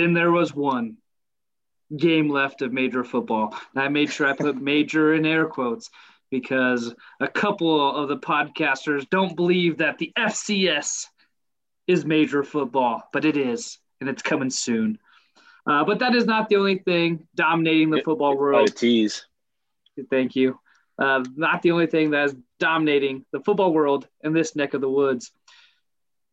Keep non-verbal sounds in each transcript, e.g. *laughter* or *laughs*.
Then there was one game left of major football. And I made sure I put major in air quotes because a couple of the podcasters don't believe that the FCS is major football, but it is, and it's coming soon. Uh, but that is not the only thing dominating the football world. A tease. Thank you. Uh, not the only thing that is dominating the football world in this neck of the woods.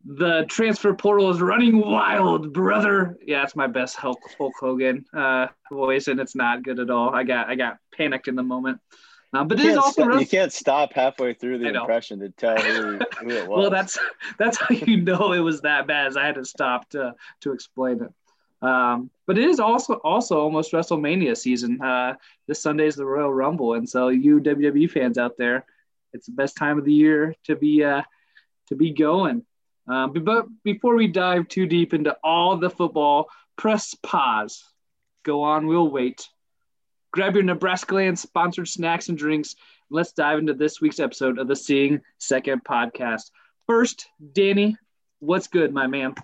The transfer portal is running wild, brother. Yeah, it's my best Hulk, Hulk Hogan uh, voice, and it's not good at all. I got I got panicked in the moment. Um, but You it is can't, also st- you can't stop halfway through the impression to tell who, who it *laughs* was. well, that's that's how you know it was that bad. Is I had to stop to to explain it. Um, but it is also also almost WrestleMania season. Uh, this Sunday is the Royal Rumble, and so you WWE fans out there, it's the best time of the year to be uh, to be going. Um, but- before we dive too deep into all the football, press pause. Go on, we'll wait. Grab your Nebraska Land sponsored snacks and drinks. And Let's dive into this week's episode of the Seeing Second podcast. First, Danny, what's good, my man?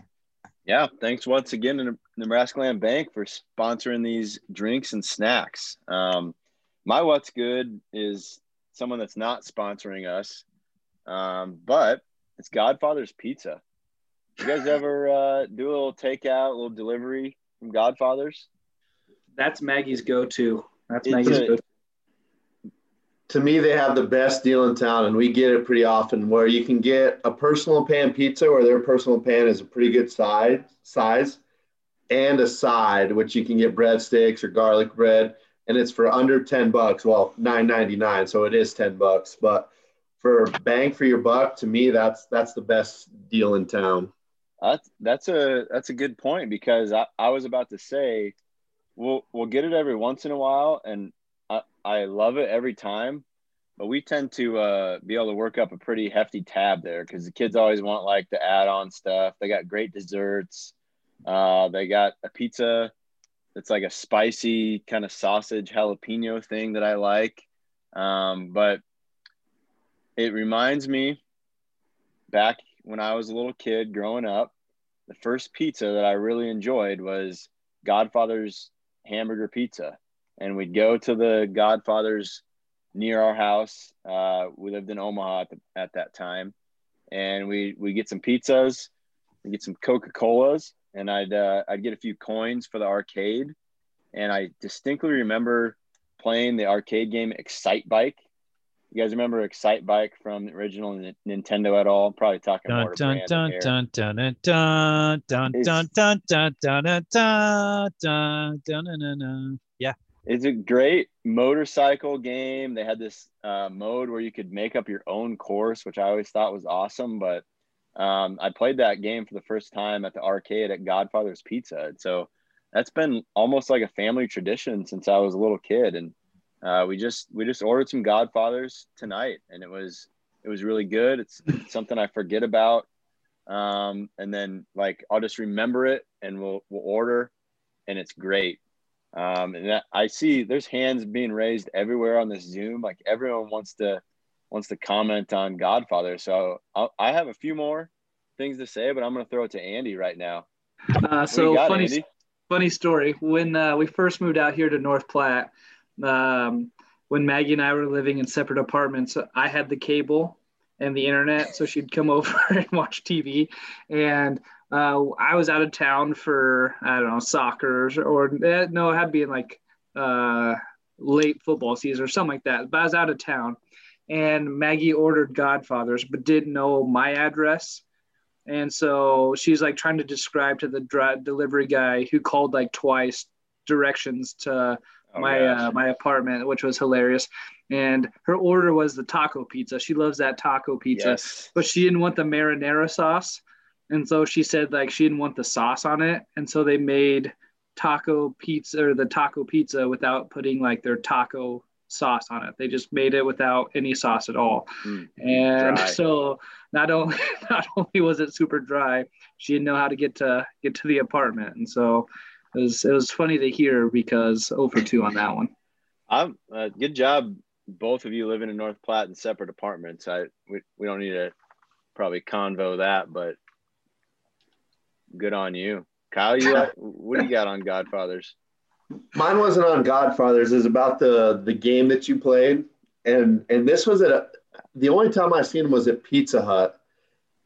Yeah, thanks once again to Nebraska Land Bank for sponsoring these drinks and snacks. Um, my what's good is someone that's not sponsoring us, um, but it's Godfather's Pizza. You guys ever uh, do a little takeout, a little delivery from Godfather's? That's Maggie's go-to. That's It's Maggie's a- go-to. to me, they have the best deal in town, and we get it pretty often. Where you can get a personal pan pizza, where their personal pan is a pretty good size, size, and a side, which you can get breadsticks or garlic bread, and it's for under ten bucks. Well, nine ninety nine, so it is ten bucks. But for bang for your buck, to me, that's that's the best deal in town. That's that's a that's a good point because I, I was about to say we'll we'll get it every once in a while and I, I love it every time, but we tend to uh, be able to work up a pretty hefty tab there because the kids always want like the add-on stuff. They got great desserts. Uh, they got a pizza that's like a spicy kind of sausage jalapeno thing that I like. Um, but it reminds me back when I was a little kid growing up, the first pizza that I really enjoyed was Godfather's hamburger pizza. And we'd go to the Godfather's near our house. Uh, we lived in Omaha at, the, at that time. And we we get some pizzas, we get some Coca Colas, and I'd uh, I'd get a few coins for the arcade. And I distinctly remember playing the arcade game Excitebike. You guys remember Excitebike from the original N- Nintendo at all? Probably talking Dun more to dun dun dun dun dun dun dun dun dun dun dun dun dun dun dun dun dun dun. Yeah, It's a great motorcycle game. They had this uh, mode where you could make up your own course, which I always thought was awesome. But um, I played that game for the first time at the arcade at Godfather's Pizza. And so that's been almost like a family tradition since I was a little kid. And uh, we just we just ordered some Godfathers tonight, and it was it was really good. It's *laughs* something I forget about, um, and then like I'll just remember it, and we'll we'll order, and it's great. Um, and that, I see there's hands being raised everywhere on this Zoom. Like everyone wants to wants to comment on Godfather. So I'll, I have a few more things to say, but I'm going to throw it to Andy right now. Uh, What do you so got, funny, Andy? funny story. When uh, we first moved out here to North Platte, um, when Maggie and I were living in separate apartments, I had the cable and the internet, so she'd come *laughs* over and watch TV. And uh, I was out of town for I don't know soccer or eh, no, it had to be like uh, late football season or something like that. But I was out of town, and Maggie ordered Godfathers, but didn't know my address. And so she's like trying to describe to the delivery guy who called like twice directions to Oh, my uh, my apartment, which was hilarious. And her order was the taco pizza. She loves that taco pizza, yes. but she didn't want the marinara sauce. And so she said like she didn't want the sauce on it. And so they made taco pizza or the taco pizza without putting like their taco sauce on it. They just made it without any sauce at all. Mm, And dry. so not only *laughs* not only was it super dry, she didn't know how to get to get to the apartment. And so it was it was funny to hear because over two on that one. I'm uh, good job, both of you living in North Platte in separate apartments. I we, we don't need to probably convo that, but good on you. Kyle, you got, *laughs* what do you got on Godfathers? Mine wasn't on Godfathers. It was about the the game that you played, and and this was at a, the only time I seen him was at Pizza Hut.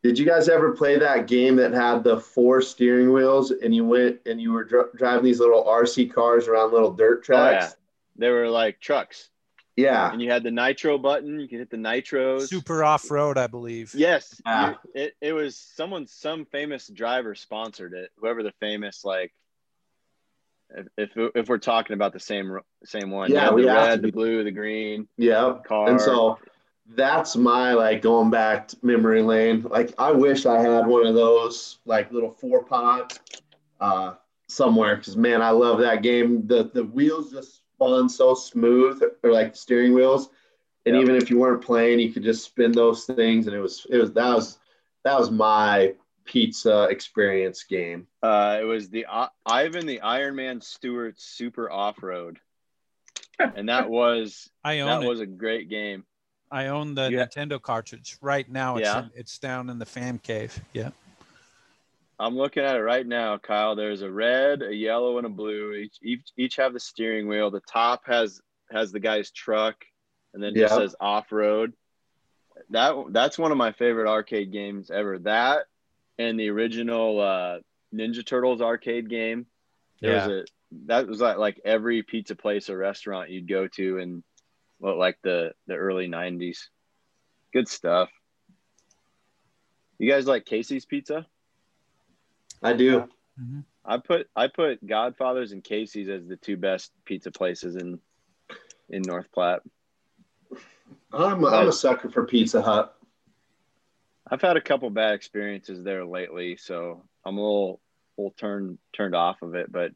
Did you guys ever play that game that had the four steering wheels and you went and you were dr- driving these little RC cars around little dirt Oh, yeah. tracks? They were like trucks, yeah. and you had the nitro button. You could hit the nitros. Super off road, I believe. Yes, Ah. you- it, it was someone, some famous driver sponsored it. Whoever the famous like, if if, if we're talking about the same same one, Yeah, You had the red, the blue, the green Yeah. car. And so that's my like going back to memory lane. Like I wish I had one of those like little four pot uh somewhere because man, I love that game. The the wheels just spun so smooth, or like the steering wheels. And Yep. even if you weren't playing, you could just spin those things, and it was it was that was that was my pizza experience game. Uh, it was the uh, Ivan the Iron Man Stewart Super Off Road, and that *laughs* was I own that it. was a great game. I own the Yeah. Nintendo cartridge right now. It's Yeah. in, it's down in the fan cave. Yeah. I'm looking at it right now, Kyle. There's a red, a yellow, and a blue. Each each, each have the steering wheel. The top has has the guy's truck, and then just says off road. That that's one of my favorite arcade games ever. That and the original uh, Ninja Turtles arcade game. There was a that was like like every pizza place or restaurant you'd go to in what like the the early '90s. Good stuff. You guys like Casey's Pizza? I do. Mhm. I put I put Godfather's and Casey's as the two best pizza places in in North Platte. I'm I'm a sucker for Pizza Hut. I've had a couple bad experiences there lately, so I'm a little little turned turned off of it. But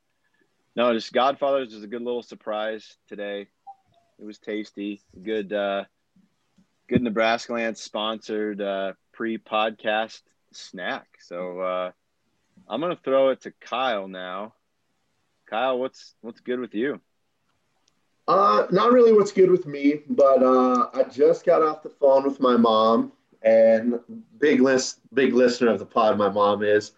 no, just Godfather's was a good little surprise today. It was tasty, good uh, good Nebraska Land sponsored uh, pre podcast snack. So uh, I'm gonna throw it to Kyle now. Kyle, what's what's good with you? Uh, not really what's good with me, but uh, I just got off the phone with my mom, and big list, big listener of the pod. My mom is,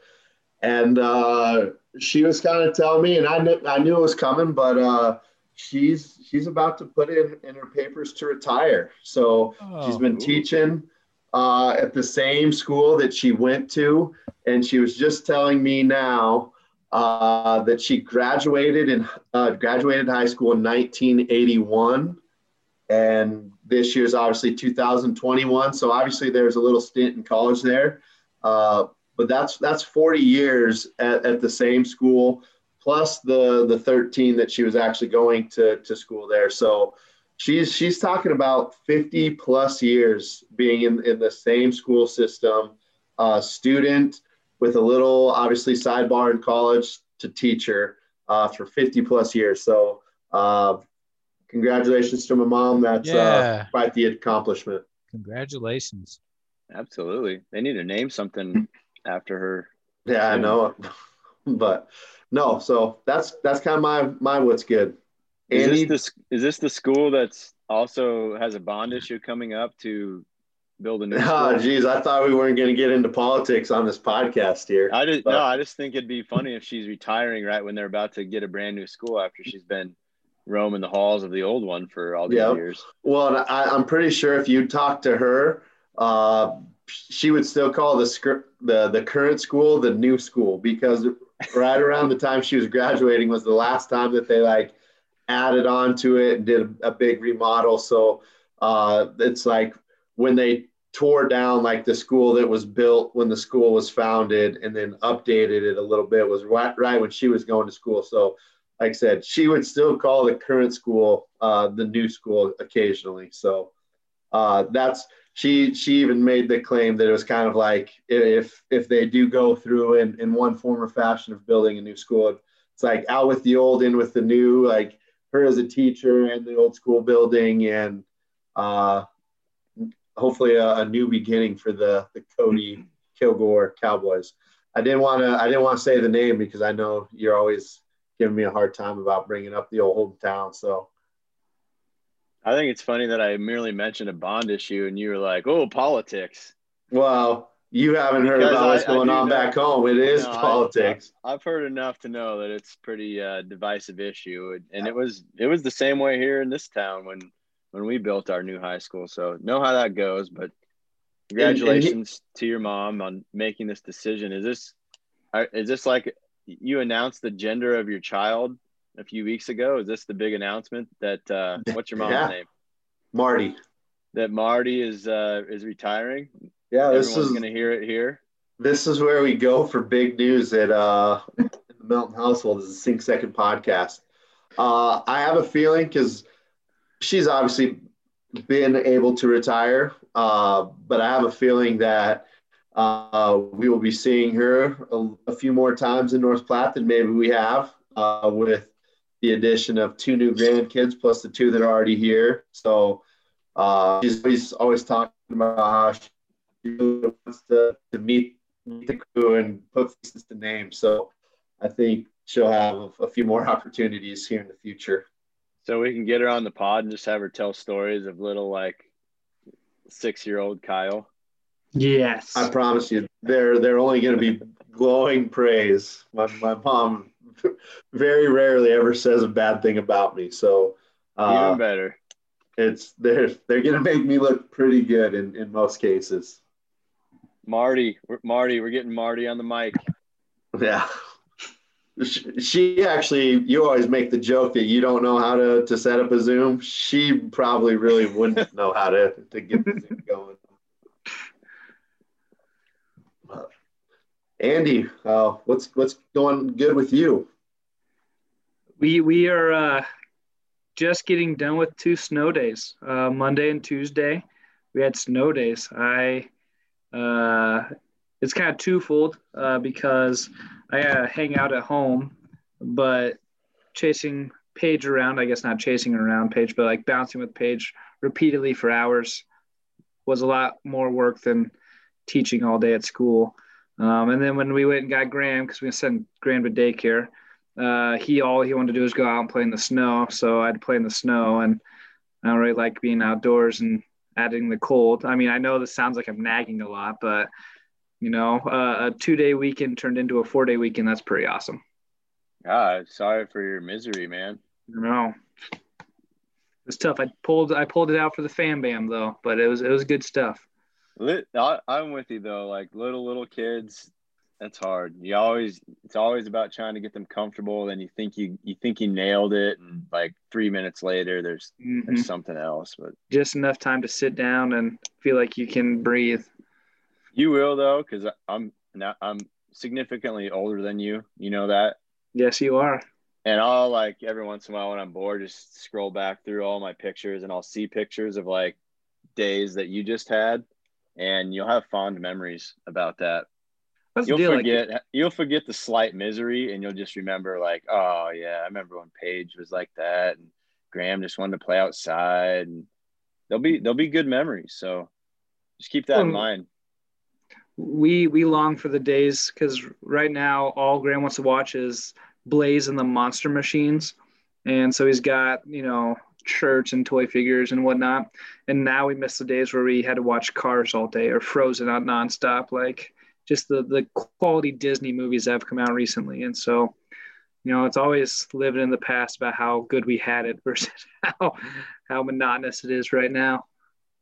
and uh, she was kind of telling me, and I knew I knew it was coming, but uh, she's she's about to put in in her papers to retire. So she's been teaching uh, at the same school that she went to, and she was just telling me now uh, that she graduated in uh, graduated high school in 1981, and this year's obviously 2021. So obviously there's a little stint in college there, uh, but that's that's 40 years at, at the same school, plus the the 13 that she was actually going to to school there. So she's she's talking about 50 plus years being in, in the same school system, uh, student with a little obviously sidebar in college to teacher uh, for 50 plus years. So uh, congratulations to my mom. That's uh, Yeah. quite the accomplishment. Congratulations. Absolutely, they need to name something after her. Yeah, I know, but no. So that's that's kind of my my what's good. Is Andy, this the, is this the school that's also has a bond issue coming up to build a new *laughs* oh geez, I thought we weren't going to get into politics on this podcast here. I just But- no, I just think it'd be funny if she's retiring right when they're about to get a brand new school after she's been roaming the halls of the old one for all these Yeah. years. Well, and I, I'm pretty sure if you talk to her, uh, she would still call the script the the current school the new school because right around the time she was graduating was the last time that they like added on to it and did a, a big remodel. So uh, it's like when they tore down like the school that was built when the school was founded and then updated it a little bit was right, right when she was going to school. So like I said, she would still call the current school uh, the new school occasionally. So uh, that's she. She even made the claim that it was kind of like if if they do go through in, in one form or fashion of building a new school, it's like out with the old, in with the new. Like her as a teacher and the old school building, and uh, hopefully a, a new beginning for the the Cody Kilgore Cowboys. I didn't want to. I didn't want to say the name because I know you're always giving me a hard time about bringing up the old hometown. So I think it's funny that I merely mentioned a bond issue and you were like, "Oh, politics." Well, You haven't heard Because about what's I- I going on know- back home. It is No, politics. I've heard enough to know that it's pretty uh, divisive issue, and it was it was the same way here in this town when when we built our new high school. So know how that goes. But And- and he- congratulations to your mom on making this decision. Is this is this like you announced the gender of your child a few weeks ago? Is this the big announcement that uh, *laughs* what's your mom's Yeah. name? Marty. That Marty is uh, is retiring. Yeah, this Everyone's is gonna hear it here. this is where we go for big news at uh in the Melton household is the Sing Second podcast. Uh, I have a feeling because she's obviously been able to retire, uh, but I have a feeling that uh, we will be seeing her a, a few more times in North Platte than maybe we have uh, with the addition of two new grandkids plus the two that are already here. So uh, she's always, always talking about how she really wants to, to meet, meet the crew and put faces to names. So I think she'll have a few more opportunities here in the future. So we can get her on the pod and just have her tell stories of little like six year old Kyle. Yes. I promise you, they're they're only going to be glowing praise. My, my mom *laughs* very rarely ever says a bad thing about me, so uh, Even better. it's they're they're to make me look pretty good in in most cases. Marty, we're- Marty, we're getting Marty on the mic. Yeah. She- She actually, you always make the joke that you don't know how to, to set up a Zoom. She probably really wouldn't know how to, to get the Zoom *laughs* going. Andy, uh, what's what's going good with you? We we are uh, just getting done with two snow days. Uh, Monday and Tuesday, we had snow days. I uh, it's kind of twofold uh, because I hang out at home, but chasing Paige around. I guess not chasing around Paige, but like bouncing with Paige repeatedly for hours was a lot more work than teaching all day at school. Um, and then when we went and got Graham, because we sent Graham to daycare, uh, he all he wanted to do was go out and play in the snow. So I'd play in the snow, and I don't really like being outdoors and adding the cold. I mean, I know this sounds like I'm nagging a lot, but you know, uh, a two day weekend turned into a four day weekend. That's pretty awesome. God, sorry for your misery, man. No, know, it's tough. I pulled I pulled it out for the fan bam though, but it was it was good stuff. Lit, I, I'm with you though. Like little little kids, that's hard. You always it's always about trying to get them comfortable. Then you think you you think you nailed it, and like three minutes later, there's Mhm. there's something else. But Just enough time to sit down and feel like you can breathe. you will though, because I'm now I'm significantly older than you. You know that. Yes, you are. And I'll like every once in a while when I'm bored, just scroll back through all my pictures and I'll see pictures of like days that you just had, and you'll have fond memories about that. That's You'll deal. Like, forget you'll forget the slight misery, and you'll just remember like, oh yeah, I remember when Paige was like that, and Graham just wanted to play outside, and they'll be they'll be good memories. So just keep that in mind. we we long for the days because right now all Graham wants to watch is Blaze and the Monster Machines, and so he's got you know shirts and toy figures and whatnot. And now we miss the days where we had to watch Cars all day or Frozen on nonstop, like just the the quality Disney movies that have come out recently. And so, you know, it's always living in the past about how good we had it *laughs* versus how how monotonous it is right now.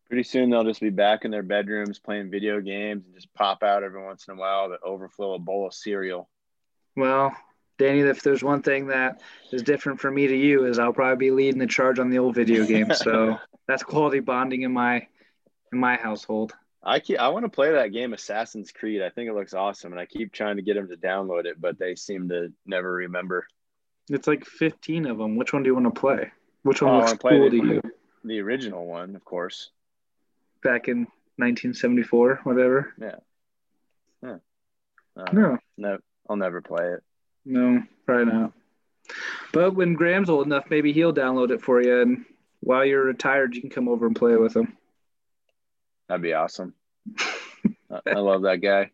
Pretty soon they'll just be back in their bedrooms playing video games and just pop out every once in a while to overflow a bowl of cereal. Well, Danny, if there's one thing that is different from me to you, is I'll probably be leading the charge on the old video games. *laughs* So that's quality bonding in my in my household. I keep, I want to play that game Assassin's Creed. I think it looks awesome, and I keep trying to get them to download it, but they seem to never remember. It's like 15 of them. Which one do you want to play? Which one Oh, looks cool the- to you? The original one, of course. Back in 1974, whatever. Uh, No, no, I'll never play it. No, probably not. But when Graham's old enough, maybe he'll download it for you, and while you're retired, you can come over and play with him. That'd be awesome. I, I love that guy.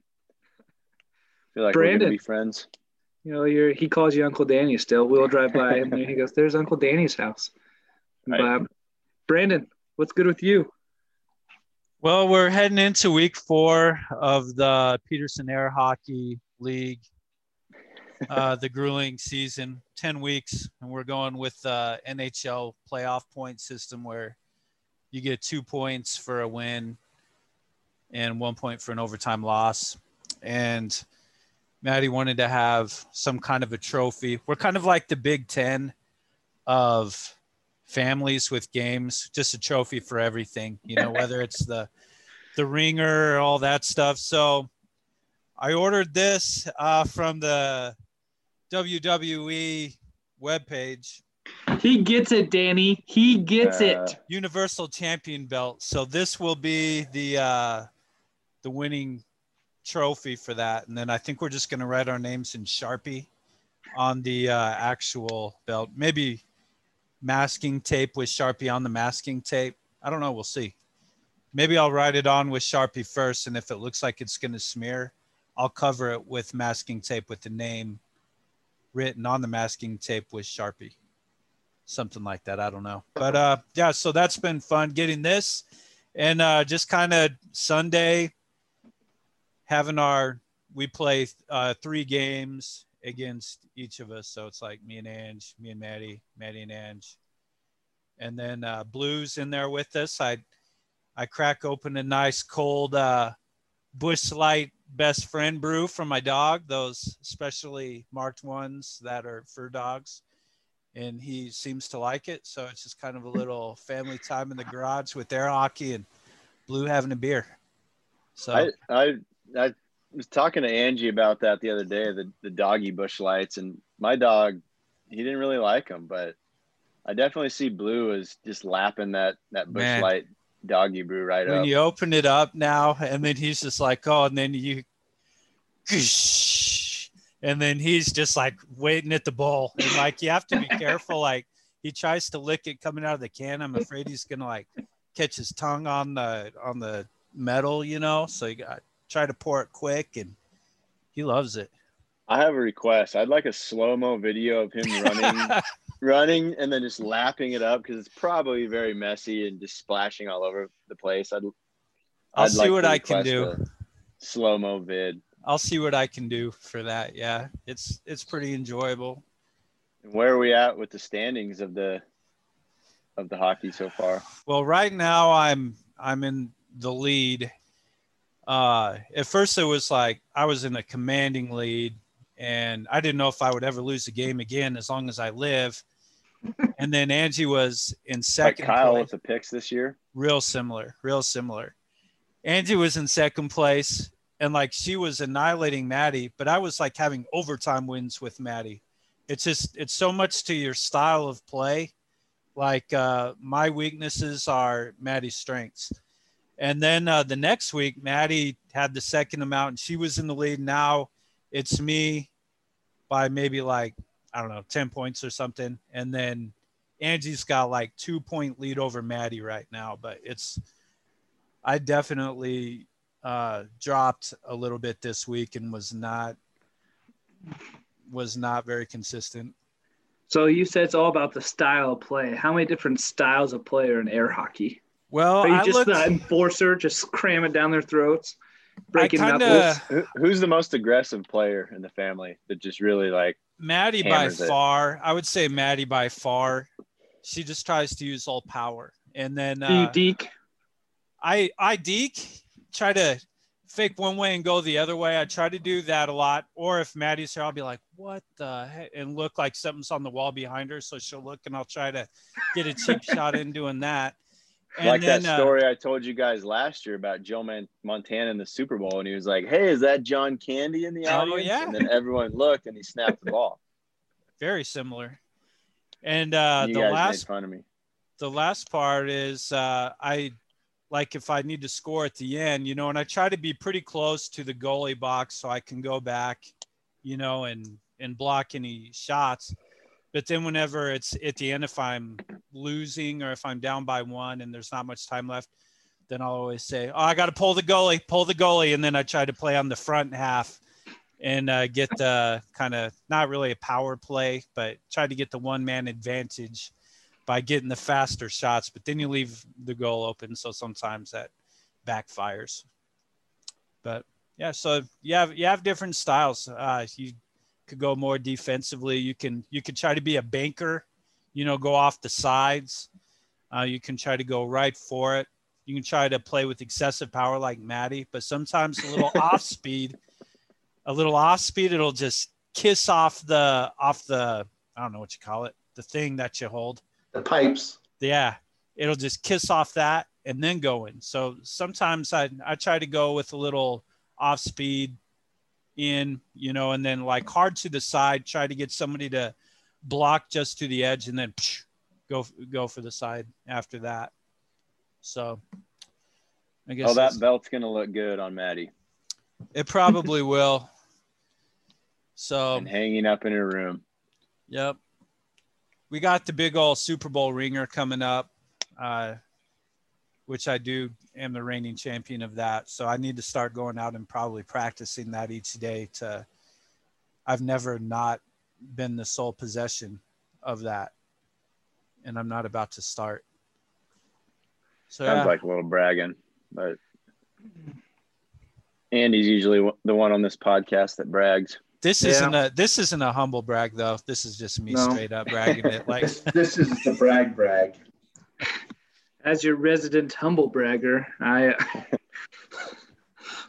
feel like we're Brandon. gonna be friends. You know, you're, he calls you Uncle Danny still. We'll drive by and he goes, "There's Uncle Danny's house." Right. But Brandon, what's good with you? Well, we're heading into week four of the Peterson Air Hockey League, uh, the grueling season, 10 weeks. And we're going with the NHL playoff point system where you get two points for a win and one point for an overtime loss. And Maddie wanted to have some kind of a trophy. We're kind of like the Big Ten of families with games, just a trophy for everything, you know, *laughs* whether it's the the ringer, all that stuff. So I ordered this uh, from the WWE webpage, He gets it, Danny. He gets Uh, it. Universal Champion belt. So this will be the uh, the winning trophy for that, and then I think we're just gonna write our names in Sharpie on the uh, actual belt. Maybe masking tape with Sharpie on the masking tape. I don't know. We'll see. Maybe I'll write it on with Sharpie first, and if it looks like it's gonna smear, I'll cover it with masking tape with the name written on the masking tape with Sharpie something like that. I don't know. But uh yeah, so that's been fun getting this and uh just kind of Sunday having our we play uh three games against each of us. So it's like me and Ange, me and Maddie, Maddie and Ange. And then uh Blues in there with us. I I crack open a nice cold uh Busch Light best friend brew from my dog, those specially marked ones that are for dogs and he seems to like it. So it's just kind of a little family time in the garage with air hockey and Blue having a beer. So I, I I was talking to Angie about that the other day, the the doggy Busch Lights, and my dog, he didn't really like them, but I definitely see Blue as just lapping that that Busch Man. light doggy brew right when up. you open it up now, and then he's just like, oh, and then you, and then he's just like waiting at the bowl, and like you have to be careful. Like he tries to lick it coming out of the can. I'm afraid he's gonna like catch his tongue on the on the metal, you know. So you got try to pour it quick, and he loves it. I have a request. I'd like a slow mo video of him running, *laughs* running, and then just lapping it up because it's probably very messy and just splashing all over the place. I'd I'll I'd see like what I can do. Slow mo vid. I'll see what I can do for that. Yeah, it's it's pretty enjoyable. And where are we at with the standings of the of the hockey so far? Well, right now I'm I'm in the lead. Uh, at first it was like I was in a commanding lead, and I didn't know if I would ever lose a game again as long as I live. *laughs* and then Angie was in Like second Kyle place. with the picks this year. real similar, real similar. Angie was in second place, and like she was annihilating Maddie, but I was like having overtime wins with Maddie. It's just it's so much to your style of play. Like uh, my weaknesses are Maddie's strengths, and then uh, the next week Maddie had the second amount, and she was in the lead. Now it's me by maybe like I don't know ten points or something, and then Angie's got like two point lead over Maddie right now, but it's I definitely uh, dropped a little bit this week and was not was not very consistent. So you said it's all about the style of play. How many different styles of play are in air hockey? Well, Are you I just looked, the enforcer, just *laughs* cram it down their throats, breaking kinda- knuckles? Who, who's the most aggressive player in the family that just really like? Maddie by hammers it. far. I would say Maddie by far. She just tries to use all power, and then Do you uh, deke? I I deke try to fake one way and go the other way. I try to do that a lot. Or if Maddie's here, I'll be like, "What the heck?" and look like something's on the wall behind her. So she'll look, and I'll try to get a cheap *laughs* shot in doing that. And like then, that uh, story I told you guys last year about Joe Man- Montana in the Super Bowl, and he was like, "Hey, is that John Candy in the Oh, audience?" yeah. And then everyone looked, and he snapped the ball. *laughs* very similar. And uh, you the last fun of me. the last part is uh, I like if I need to score at the end, you know, and I try to be pretty close to the goalie box so I can go back, you know, and and block any shots. But then whenever it's at the end, if I'm losing or if I'm down by one and there's not much time left, then I'll always say, "Oh, I got to pull the goalie, pull the goalie," and then I try to play on the front half and uh, get the kind of not really a power play, but try to get the one man advantage by getting the faster shots. But then you leave the goal open, so sometimes that backfires. But yeah, so you have you have different styles. Uh, you could go more defensively. You can you can try to be a banker, you know, go off the sides. Uh, you can try to go right for it. You can try to play with excessive power like Maddie, but sometimes a little *laughs* off speed, a little off speed, it'll just kiss off the off the I don't know what you call it, the thing that you hold. The pipes. Yeah, it'll just kiss off that and then go in. So sometimes I I try to go with a little off speed in, you know, and then like hard to the side, try to get somebody to block just to the edge and then psh, go go for the side after that. So I guess Oh, that belt's to look good on Maddie. It probably *laughs* will. So and hanging up in her room. Yep. We got the big old Super Bowl ringer coming up. Uh, which I do am the reigning champion of that. So I need to start going out and probably practicing that each day to I've never not been the sole possession of that. And I'm not about to start. So sounds yeah. like a little bragging, but Andy's usually the one on this podcast that brags. This yeah. isn't a this isn't a humble brag though. This is just me no. straight up bragging it. Like this, *laughs* *laughs* this is the brag brag as your resident humble bragger, I. *laughs*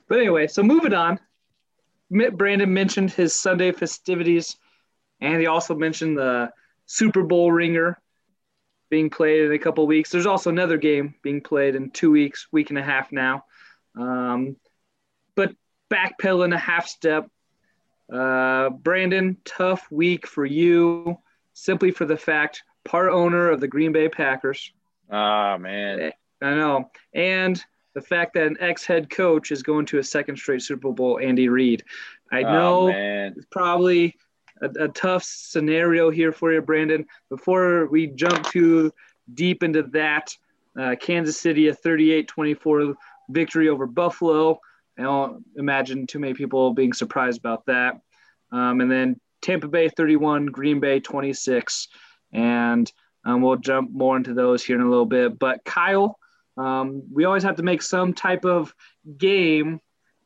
but anyway, so moving on. Brandon mentioned his Sunday festivities, and he also mentioned the Super Bowl ringer being played in a couple weeks. There's also another game being played in two weeks, week and a half now. Um, but backpedaling a half step. Uh, Brandon, tough week for you, simply for the fact part owner of the Green Bay Packers. Ah, oh, man. I know. And the fact that an ex head coach is going to a second straight Super Bowl, Andy Reid. I oh, know it's probably a, a, tough scenario here for you, Brandon. Before we jump too deep into that, uh, Kansas City, a 38 24 victory over Buffalo. I don't imagine too many people being surprised about that. Um, and then Tampa Bay 31, Green Bay 26. And um, we'll jump more into those here in a little bit. But Kyle, um, we always have to make some type of game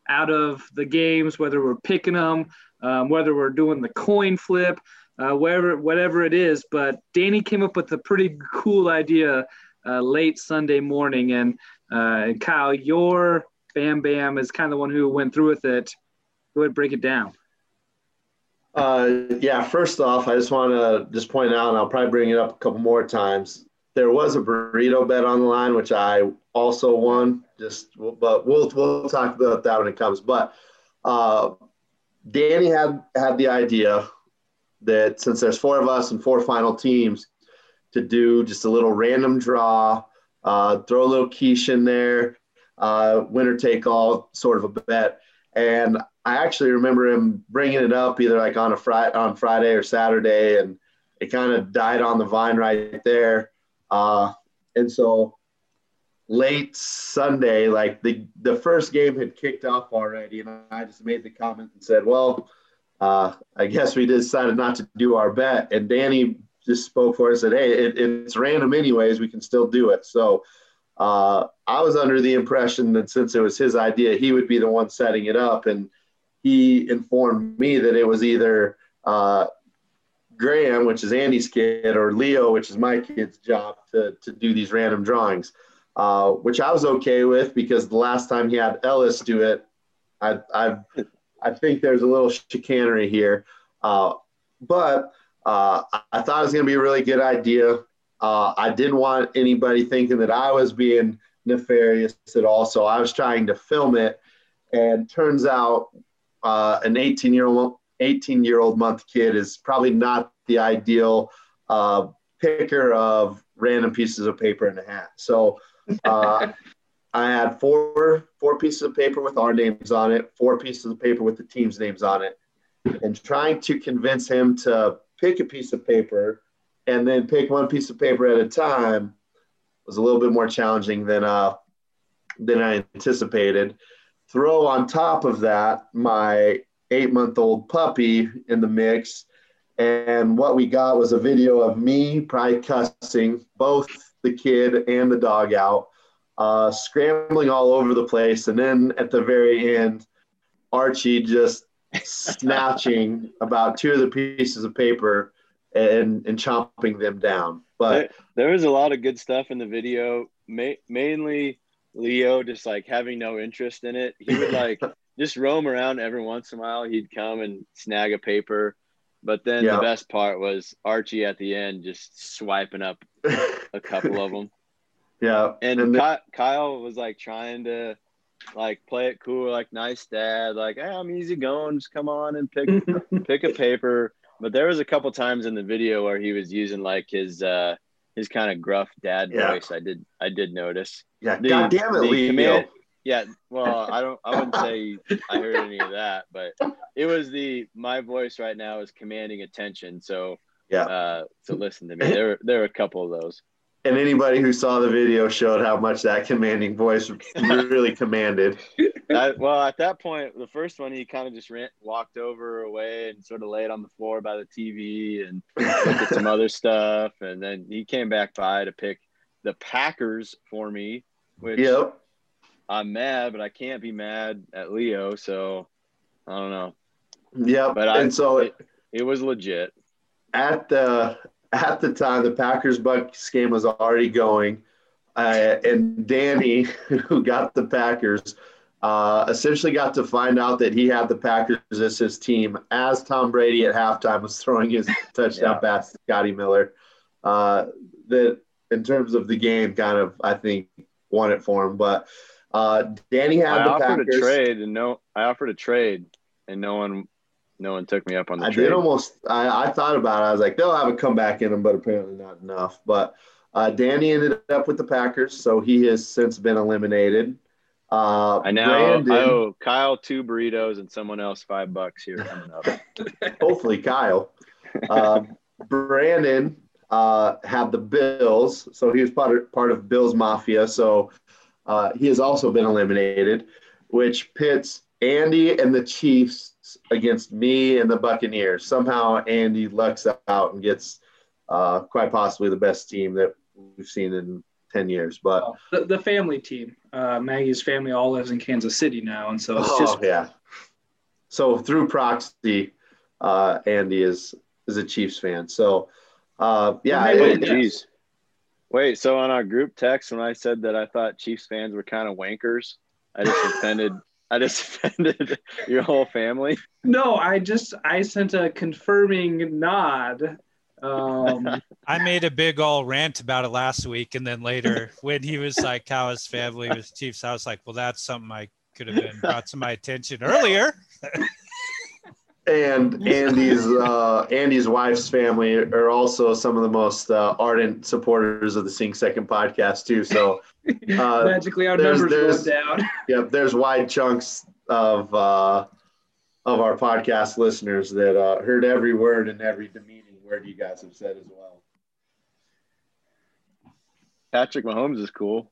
out of the games, whether we're picking them, um, whether we're doing the coin flip, uh, whatever, whatever it is. But Danny came up with a pretty cool idea uh, late Sunday morning. And, uh, and Kyle, your Bam Bam is kind of the one who went through with it. Go ahead, break it down. Uh, yeah, first off, I just want to just point out, and I'll probably bring it up a couple more times. There was a burrito bet on the line, which I also won. Just, but we'll we'll talk about that when it comes. But uh, Danny had had the idea that since there's four of us and four final teams, to do just a little random draw, uh, throw a little quiche in there, uh, winner take all sort of a bet. And I actually remember him bringing it up either like on a Friday on Friday or Saturday, and it kind of died on the vine right there. Uh, and so late Sunday, like the the first game had kicked off already, and I just made the comment and said, "Well, uh, I guess we decided not to do our bet." And Danny just spoke for us and said, "Hey, it, it's random anyways. We can still do it." So uh, I was under the impression that since it was his idea, he would be the one setting it up, and he informed me that it was either uh, Graham, which is Andy's kid, or Leo, which is my kid's job to, to do these random drawings, uh, which I was okay with because the last time he had Ellis do it, I, I, I think there's a little chicanery here. Uh, but uh, I thought it was going to be a really good idea. Uh, I didn't want anybody thinking that I was being nefarious at all. So I was trying to film it. And turns out uh, an 18 year old 18 year old month kid is probably not the ideal uh, picker of random pieces of paper in a hat. So uh, *laughs* I had four four pieces of paper with our names on it, four pieces of paper with the team's names on it, and trying to convince him to pick a piece of paper and then pick one piece of paper at a time was a little bit more challenging than uh, than I anticipated throw on top of that my eight month old puppy in the mix. And what we got was a video of me probably cussing both the kid and the dog out. uh, scrambling all over the place. And then at the very end, Archie just *laughs* snatching about two of the pieces of paper and, and chomping them down. But there, there was a lot of good stuff in the video, ma- mainly Leo just like having no interest in it. He would *laughs* like just roam around every once in a while. He'd come and snag a paper. But then Yeah. the best part was Archie at the end just swiping up a couple of *laughs* them. yeah, And, and Ky- Kyle was like trying to like play it cool, like nice dad, like hey, I'm easy going, just come on and pick *laughs* pick a paper. But there was a couple times in the video where he was using like his uh his kind of gruff dad Yeah. voice. I did I did notice. yeah, The- God damn it, command- yeah, well, *laughs* I don't I wouldn't say I heard any of that, but it was the my voice right now is commanding attention. So Yeah. uh so listen to me. There there were a couple of those. And anybody who saw the video showed how much that commanding voice really commanded. I, well, at that point, the first one, he kind of just ran, walked over away and sort of laid on the floor by the TV and looked at some other stuff. And then he came back by to pick the Packers for me, which Yep. I'm mad, but I can't be mad at Leo. So I don't know. Yeah, But I, and so it, it was legit. at the at the time the Packers Bucks game was already going, uh, and Danny, *laughs* who got the Packers, uh, essentially got to find out that he had the Packers as his team as Tom Brady at halftime was throwing his *laughs* touchdown pass to Scotty Miller. Uh, that in terms of the game, kind of I think won it for him, but. Uh, Danny had I the offered Packers. a trade, and no, I offered a trade, and no one, no one took me up on the I trade. did almost. I, I thought about it. I was like, they'll have a comeback in them, but apparently not enough. But uh, Danny ended up with the Packers, so he has since been eliminated. Uh, I now Brandon, I owe Kyle two burritos and someone else five bucks here coming up. *laughs* hopefully Kyle. Uh, Brandon uh, had the Bills, so he was part of, part of Bills Mafia. So uh, he has also been eliminated, which pits Andy and the Chiefs against me and the Buccaneers. Somehow Andy lucks out and gets uh, quite possibly the best team that we've seen in 10 years. But the, the family team. Uh, Maggie's family all lives in Kansas City now, and so it's oh, just yeah. So through proxy, uh, Andy is is a Chiefs fan. So uh, yeah, Well, Wait, it- Yes. jeez. Wait, so on our group text when I said that I thought Chiefs fans were kind of wankers, I just *laughs* offended I just *laughs* offended your whole family. no. I just I sent a confirming nod. Um, *laughs* I made a big old rant about it last week, and then later when he was like how his family was Chiefs, I was like, well, that's something I could have been brought to my attention earlier. *laughs* and *laughs* Andy's uh, Andy's wife's family are also some of the most uh, ardent supporters of the Sing Second podcast too. So, *laughs* uh, magically, our there's- numbers there's- went down. *laughs* yep, there's wide chunks of uh, of our podcast listeners that uh, heard every word and every demeaning word you guys have said as well. Patrick Mahomes is cool.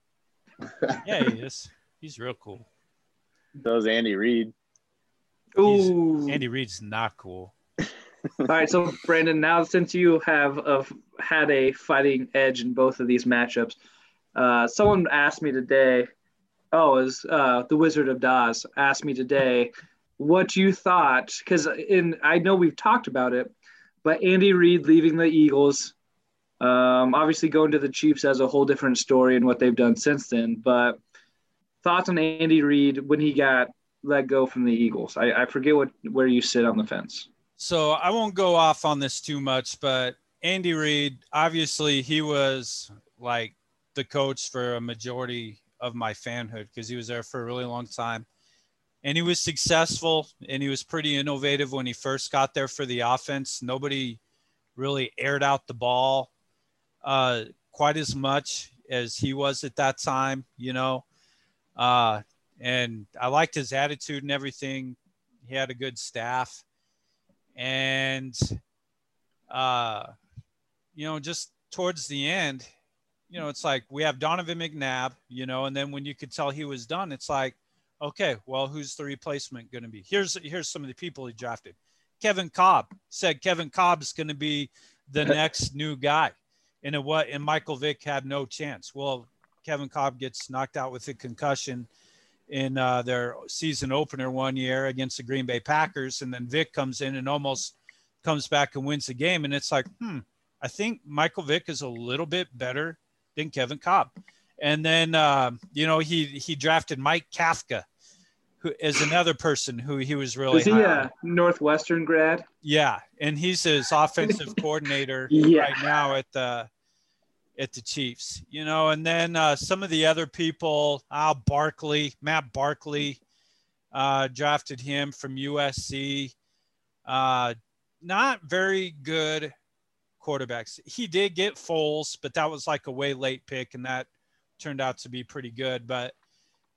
Yeah, he is. He's real cool. Does Andy Reid. Ooh. Andy Reid's not cool. *laughs* All right, so Brandon, now since you have uh, had a fighting edge in both of these matchups, uh, someone asked me today. Oh, is uh, the Wizard of Daz asked me today what you thought because in I know we've talked about it, but Andy Reid leaving the Eagles, um, obviously going to the Chiefs has a whole different story and what they've done since then. But thoughts on Andy Reid when he got let go from the Eagles? I, I forget what where you sit on the fence. So I won't go off on this too much, but Andy Reid, obviously, he was like the coach for a majority of my fanhood because he was there for a really long time. And he was successful and he was pretty innovative when he first got there for the offense. Nobody really aired out the ball uh, quite as much as he was at that time, you know. Uh, and I liked his attitude and everything. He had a good staff. And uh you know just towards the end you know it's like we have donovan mcnabb you know and then when you could tell he was done it's like okay well who's the replacement going to be? Here's here's some of the people he drafted. Kevin Kolb said kevin Kolb's going to be the *laughs* next new guy. And it what and michael vick had no chance. Well Kevin Kolb gets knocked out with a concussion in uh, their season opener one year against the Green Bay Packers, and then Vick comes in and almost comes back and wins the game, and it's like, hmm, I think Michael Vick is a little bit better than Kevin Kolb. And then uh, you know he he drafted Mike Kafka, who is another person who he was really. Is he a Northwestern grad? Yeah, and he's his *laughs* offensive coordinator Yeah. right now at the at the Chiefs. You know, and then uh, some of the other people, Al Barkley, Matt Barkley, uh, drafted him from USC. Uh, not very good quarterbacks. He did get Foles, but that was like a way late pick, and that turned out to be pretty good. But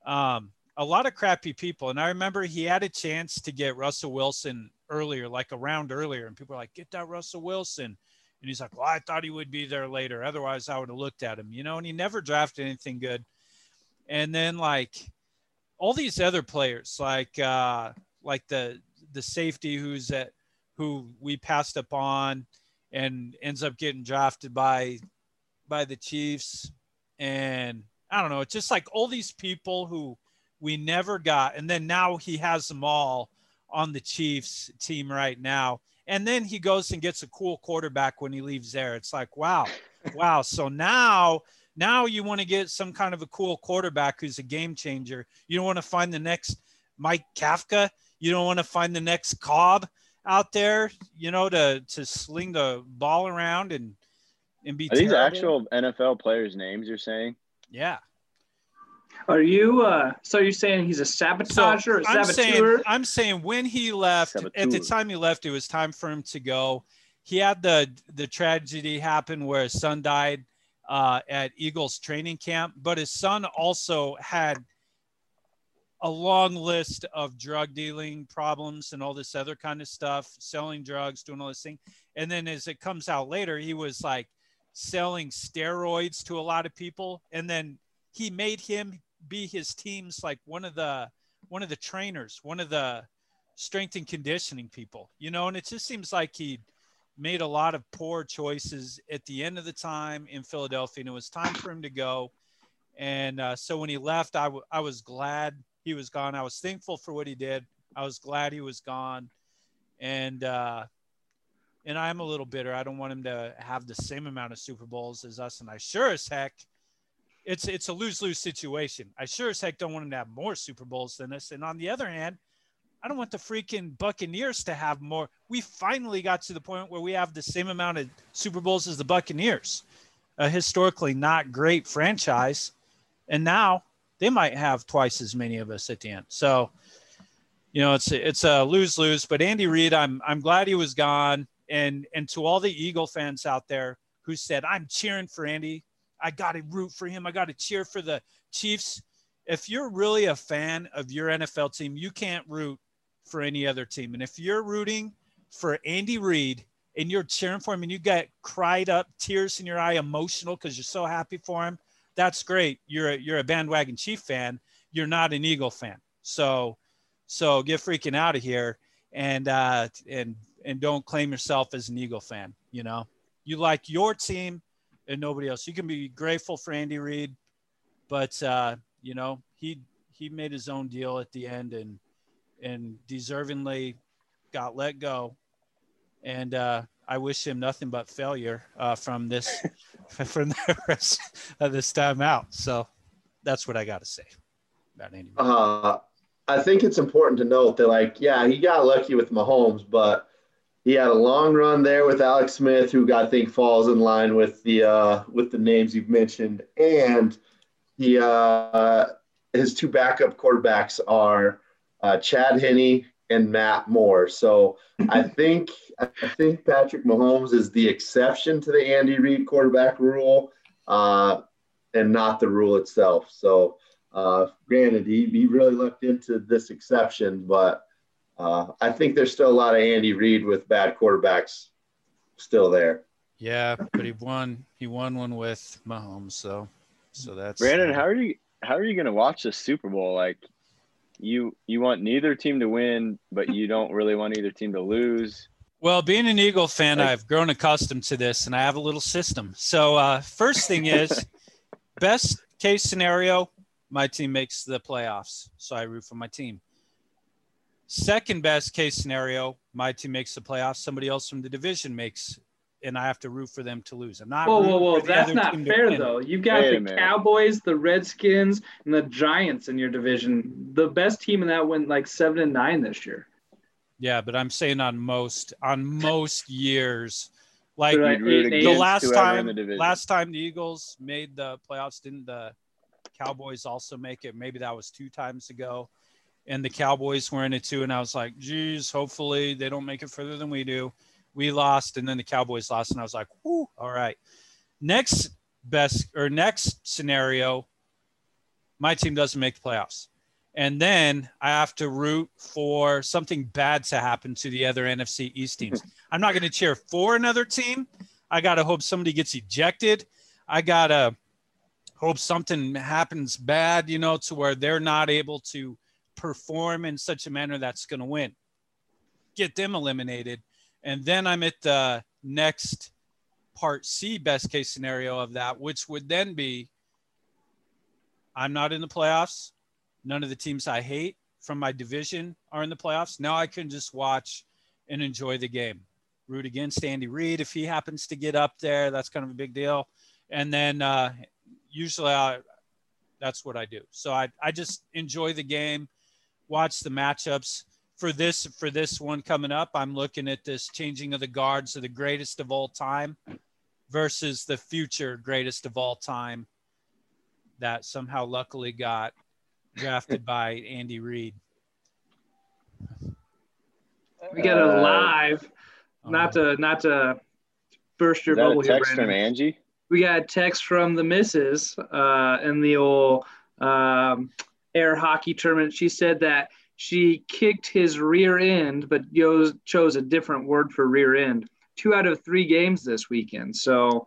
um, a lot of crappy people. And I remember he had a chance to get Russell Wilson earlier, like a round earlier, and people were like, "Get that Russell Wilson." And he's like, "Well, I thought he would be there later. Otherwise, I would have looked at him." You know, and he never drafted anything good. And then like all these other players, like uh, like the the safety who's at who we passed up on and ends up getting drafted by by the Chiefs. And I don't know, it's just like all these people who we never got. And then now he has them all on the Chiefs team right now. And then he goes and gets a cool quarterback when he leaves there. It's like, wow, wow. So now now you want to get some kind of a cool quarterback who's a game changer. You don't want to find the next Mike Kafka. You don't want to find the next Kolb out there, you know, to to sling the ball around and and be Are these terrible. actual NFL players' names you're saying? yeah. Are you? Uh, so you're saying he's a sabotager or a I'm saying saboteur? I'm saying when he left at the time he left, it was time for him to go. He had the the tragedy happen where his son died uh, at Eagles training camp, but his son also had a long list of drug dealing problems and all this other kind of stuff, selling drugs, doing all this thing. And then as it comes out later, he was like selling steroids to a lot of people. And then he made him be his team's like one of the one of the trainers, one of the strength and conditioning people, you know, and it just seems like he made a lot of poor choices at the end of the time in Philadelphia, and it was time for him to go. And uh, so when he left, I, w- I was glad he was gone. I was thankful for what he did. I was glad he was gone, and uh, and I'm a little bitter. I don't want him to have the same amount of Super Bowls as us, and I sure as heck. It's, it's a lose lose situation. I sure as heck don't want him to have more Super Bowls than us. And on the other hand, I don't want the freaking Buccaneers to have more. We finally got to the point where we have the same amount of Super Bowls as the Buccaneers, a historically not great franchise. And now they might have twice as many of us at the end. So, you know, it's a, it's a lose lose. But Andy Reid, I'm I'm glad he was gone. And and to all the Eagle fans out there who said I'm cheering for Andy, I got to root for him. I got to cheer for the Chiefs. If you're really a fan of your NFL team, you can't root for any other team. And if you're rooting for Andy Reid and you're cheering for him and you get cried up, tears in your eye, emotional because you're so happy for him, that's great. You're a, you're a bandwagon Chief fan. You're not an Eagle fan. So so get freaking out of here and uh, and and don't claim yourself as an Eagle fan. You know, you like your team and nobody else. You can be grateful for Andy Reid, but uh, you know he he made his own deal at the end and and deservingly got let go. And uh, I wish him nothing but failure uh, from this *laughs* from the rest of this time out. So that's what I got to say about Andy. Reid. Uh, I think it's important to note that, like, yeah, he got lucky with Mahomes, but he had a long run there with Alex Smith, who I think falls in line with the uh, with the names you've mentioned, and he uh, his two backup quarterbacks are uh, Chad Henne and Matt Moore. So I *laughs* think I think Patrick Mahomes is the exception to the Andy Reid quarterback rule, uh, and not the rule itself. So. Uh, granted, he, he really looked into this exception, but uh, I think there's still a lot of Andy Reid with bad quarterbacks still there. Yeah, but he won. He won one with Mahomes, so so that's Brandon, how are you how are you gonna watch the Super Bowl? Like you you want neither team to win, but you don't really want either team to lose. Well, being an Eagle fan, Like- I've grown accustomed to this, and I have a little system. So, uh, first thing is, *laughs* best case scenario, my team makes the playoffs, so I root for my team. Second best case scenario, my team makes the playoffs. Somebody else from the division makes, and I have to root for them to lose. I'm not. Whoa, rooting whoa, whoa! That's not fair, though. You've got Wait the minute. Cowboys, the Redskins, and the Giants in your division. The best team in that went like seven and nine this year. Yeah, but I'm saying on most on most years, like Right. You'd eight- eight- the last time the last time the Eagles made the playoffs, didn't the Cowboys also make it? Maybe that was two times ago. And the Cowboys were in it too. And I was like, geez, hopefully they don't make it further than we do. We lost, and then the Cowboys lost, and I was like, whoo, all right. Next best or next scenario, my team doesn't make the playoffs. And then I have to root for something bad to happen to the other NFC East teams. *laughs* I'm not going to cheer for another team. I got to hope somebody gets ejected. I got to hope something happens bad, you know, to where they're not able to perform in such a manner that's going to win. Get them eliminated. And then I'm at the next part C best case scenario of that, which would then be I'm not in the playoffs. None of the teams I hate from my division are in the playoffs. Now I can just watch and enjoy the game. Root against Andy Reid if he happens to get up there. That's kind of a big deal. And then uh, usually I, that's what I do. So I, I just enjoy the game, watch the matchups. For this for this one coming up, I'm looking at this changing of the guards of the greatest of all time versus the future greatest of all time that somehow luckily got drafted *laughs* by Andy Reid. We got a Uh, live, not to not to burst your bubble a here, text from Angie? We got a text from the missus uh, in the old um, air hockey tournament. She said that she kicked his rear end, but yo- chose a different word for rear end. Two out of three games this weekend. So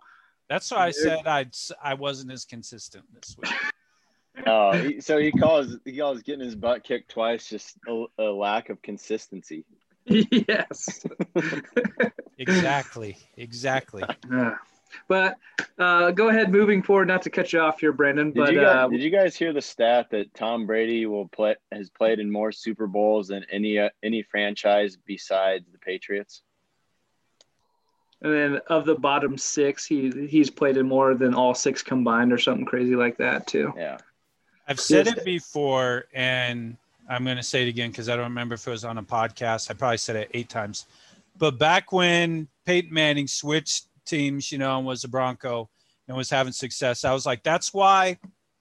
That's why I said I'd I wasn't as consistent this week. *laughs* Oh, he, so he calls he calls getting his butt kicked twice just a, a lack of consistency. *laughs* yes. *laughs* Exactly. Exactly. Uh, but uh, go ahead, moving forward. Not to cut you off here, Brendan, Did but you guys, uh, did you guys hear the stat that Tom Brady will play has played in more Super Bowls than any uh, any franchise besides the Patriots? and then of the bottom six, he he's played in more than all six combined, or something crazy like that too. Yeah. I've said it before, and I'm going to say it again because I don't remember if it was on a podcast. I probably said it eight times. But back when Peyton Manning switched teams, you know, and was a Bronco and was having success, I was like, that's why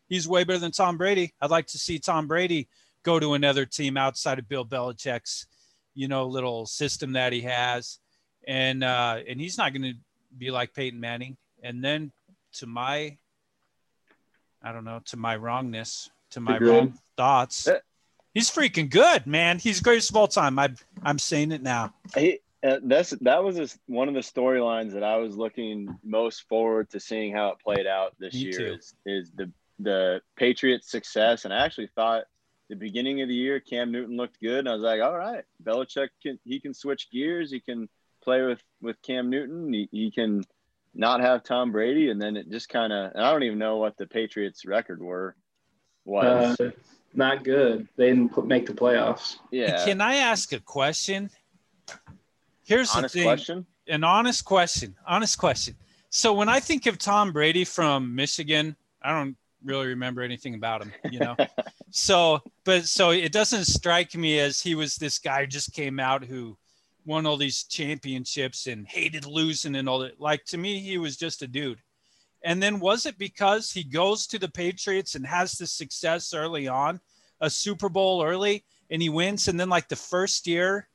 he's way better than Tom Brady. I'd like to see Tom Brady go to another team outside of Bill Belichick's, you know, little system that he has. And uh, and he's not going to be like Peyton Manning. And then to my I don't know, to my wrongness, to my Agreed. wrong thoughts. Eh. He's freaking good, man. He's greatest of all time. I, I'm saying it now. He, uh, that's that was a, one of the storylines that I was looking most forward to seeing how it played out this Me year too. is, is the the Patriots' success. And I actually thought the beginning of the year Cam Newton looked good, and I was like, all right, Belichick can he can switch gears, he can play with with Cam Newton, he, he can not have Tom Brady, and then it just kind of I don't even know what the Patriots' record were was. Uh, not good. They didn't put, make the playoffs. yeah, Can I ask a question? Here's honest the thing. question. An honest question. Honest question. So when I think of Tom Brady from Michigan, I don't really remember anything about him, you know. *laughs* so, but so it doesn't strike me as he was this guy who just came out who won all these championships and hated losing and all that. Like to me, he was just a dude. And then was it because he goes to the Patriots and has the success early on, a Super Bowl early, and he wins, and then like the first year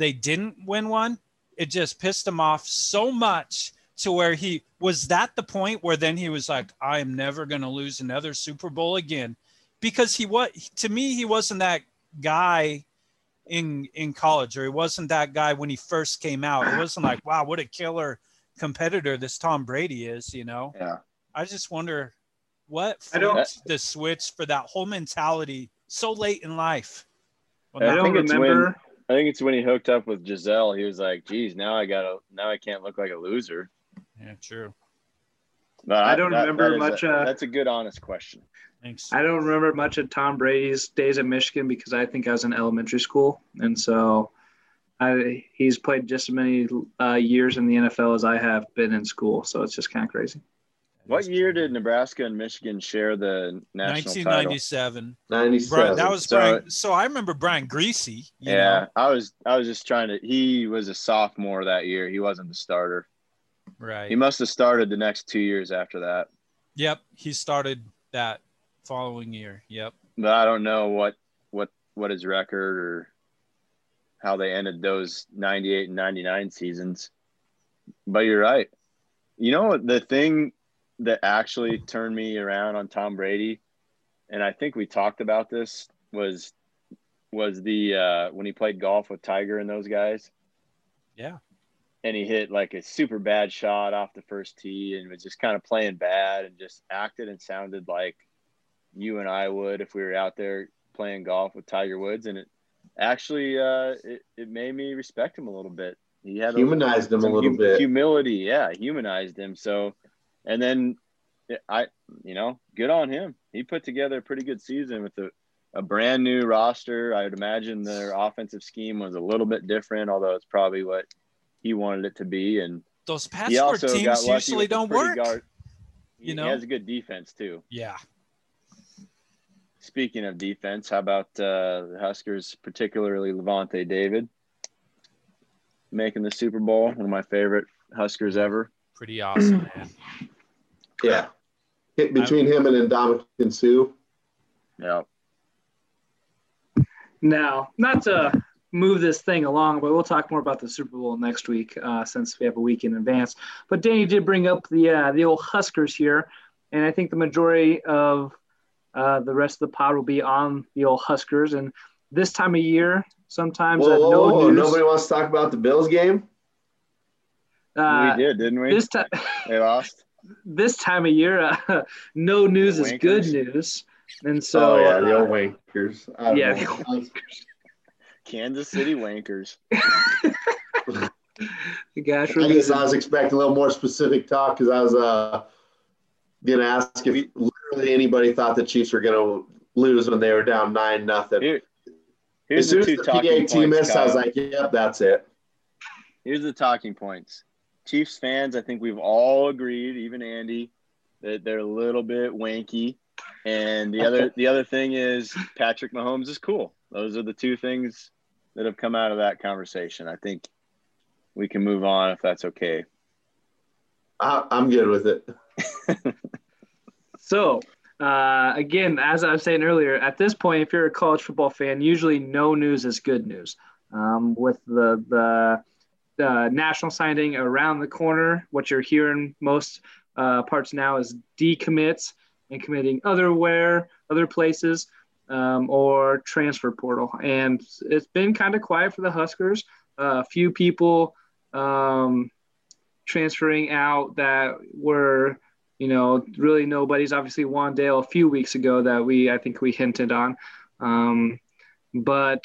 they didn't win one, it just pissed him off so much to where he was that the point where then he was like, I am never going to lose another Super Bowl again. Because he was to me, he wasn't that guy in in college, or he wasn't that guy when he first came out. It wasn't like, wow, what a killer competitor this Tom Brady is, you know. Yeah. I just wonder what I don't- flipped the switch for that whole mentality so late in life. Well, I I don't think it's when- remember. I think it's when he hooked up with Gisele. He was like, "Geez, now I gotta, now I can't look like a loser." yeah, true. But I don't remember that is much, A, uh, that's a good, honest question. Thanks. I don't remember much of Tom Brady's days at Michigan because I think I was in elementary school, and so I, he's played just as many uh, years in the NFL as I have been in school. So it's just kind of crazy. What year did Nebraska and Michigan share the national title? 1997. 97. Brian, that was So- Brian. So I remember Brian Griese. you Yeah, know. I was I was just trying to. He was a sophomore that year. He wasn't the starter. Right. He must have started the next two years after that. Yep. He started that following year. Yep. But I don't know what what what his record or how they ended those 98 and 99 seasons. But you're right. You know the thing that actually turned me around on Tom Brady, and I think we talked about this was was the uh, when he played golf with Tiger and those guys. Yeah. and he hit like a super bad shot off the first tee and was just kind of playing bad and just acted and sounded like you and I would if we were out there playing golf with Tiger Woods and it actually uh it, it made me respect him a little bit. He had a, Humanized him a little hum- bit. humility, yeah, humanized him. So and then I you know, good on him. He put together a pretty good season with a a brand new roster. I would imagine their offensive scheme was a little bit different, although it's probably what he wanted it to be. And Those passport teams usually don't work. guard- you he know? He has a good defense too. Yeah. Speaking of defense, how about uh, the Huskers, particularly Lavonte David, making the Super Bowl? One of my favorite Huskers ever. Pretty awesome, man. Yeah. Hit between him and Ndamukong Suh. Yeah, Now, not to move this thing along, but we'll talk more about the Super Bowl next week uh, since we have a week in advance. But Danny did bring up the uh, the old Huskers here, and I think the majority of uh, the rest of the pod will be on the old Huskers. And this time of year, sometimes Whoa, whoa, no whoa, news. Nobody wants to talk about the Bills game? uh, we did, didn't we? this time, they lost. This time of year, uh, *laughs* no news is good news. And so, oh, yeah, the uh, old wankers. I don't yeah, know. Kansas City Wankers. *laughs* gosh, I we're guess. I was expecting a little more specific talk because I was uh, going to ask if literally anybody thought the Chiefs were going to lose when they were down 9 nothing. Here, As here's soon the as the talking PAT points. missed, I was like, yep, that's it. Here's the talking points. Chiefs fans, I think we've all agreed, even Andy, that they're a little bit wanky. And the other the other thing is Patrick Mahomes is cool. Those are the two things that have come out of that conversation. I think we can move on if that's okay. I, I'm good with it. So, uh, again, as I was saying earlier, at this point, if you're a college football fan, usually no news is good news. Um, with the, the the national signing around the corner, what you're hearing most uh, parts now is decommits and committing otherwhere, other places, um, or transfer portal. And it's been kind of quiet for the Huskers. A few people um, transferring out that were you know, really nobody's obviously Wan'Dale a few weeks ago that we I think we hinted on. Um, but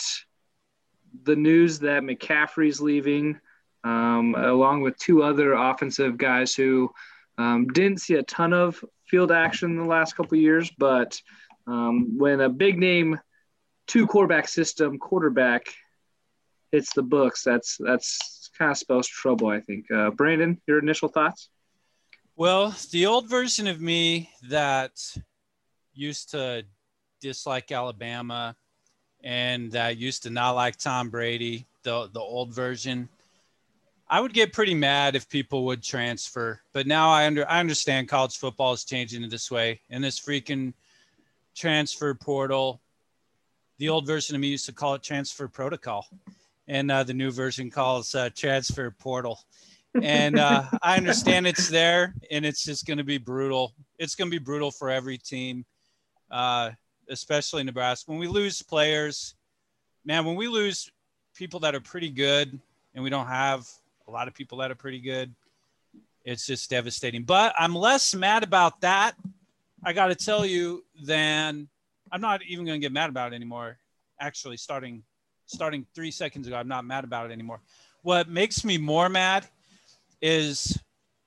the news that McCaffrey's leaving, um, along with two other offensive guys who um, didn't see a ton of field action in the last couple years, but um, when a big name two quarterback system quarterback hits the books, that's that's kind of spells trouble, I think. Uh, Brandon, your initial thoughts? Well, the old version of me that used to dislike Alabama and that used to not like Tom Brady, the the old version, I would get pretty mad if people would transfer. But now I under I understand college football is changing in this way, and this freaking transfer portal. The old version of me used to call it transfer protocol, and uh, the new version calls uh, transfer portal and uh, I understand it's there, and it's just going to be brutal. It's going to be brutal for every team, uh, especially Nebraska. When we lose players, man, when we lose people that are pretty good, and we don't have a lot of people that are pretty good, it's just devastating. But I'm less mad about that. I got to tell you, than I'm not even going to get mad about it anymore. Actually, starting starting three seconds ago, I'm not mad about it anymore. What makes me more mad is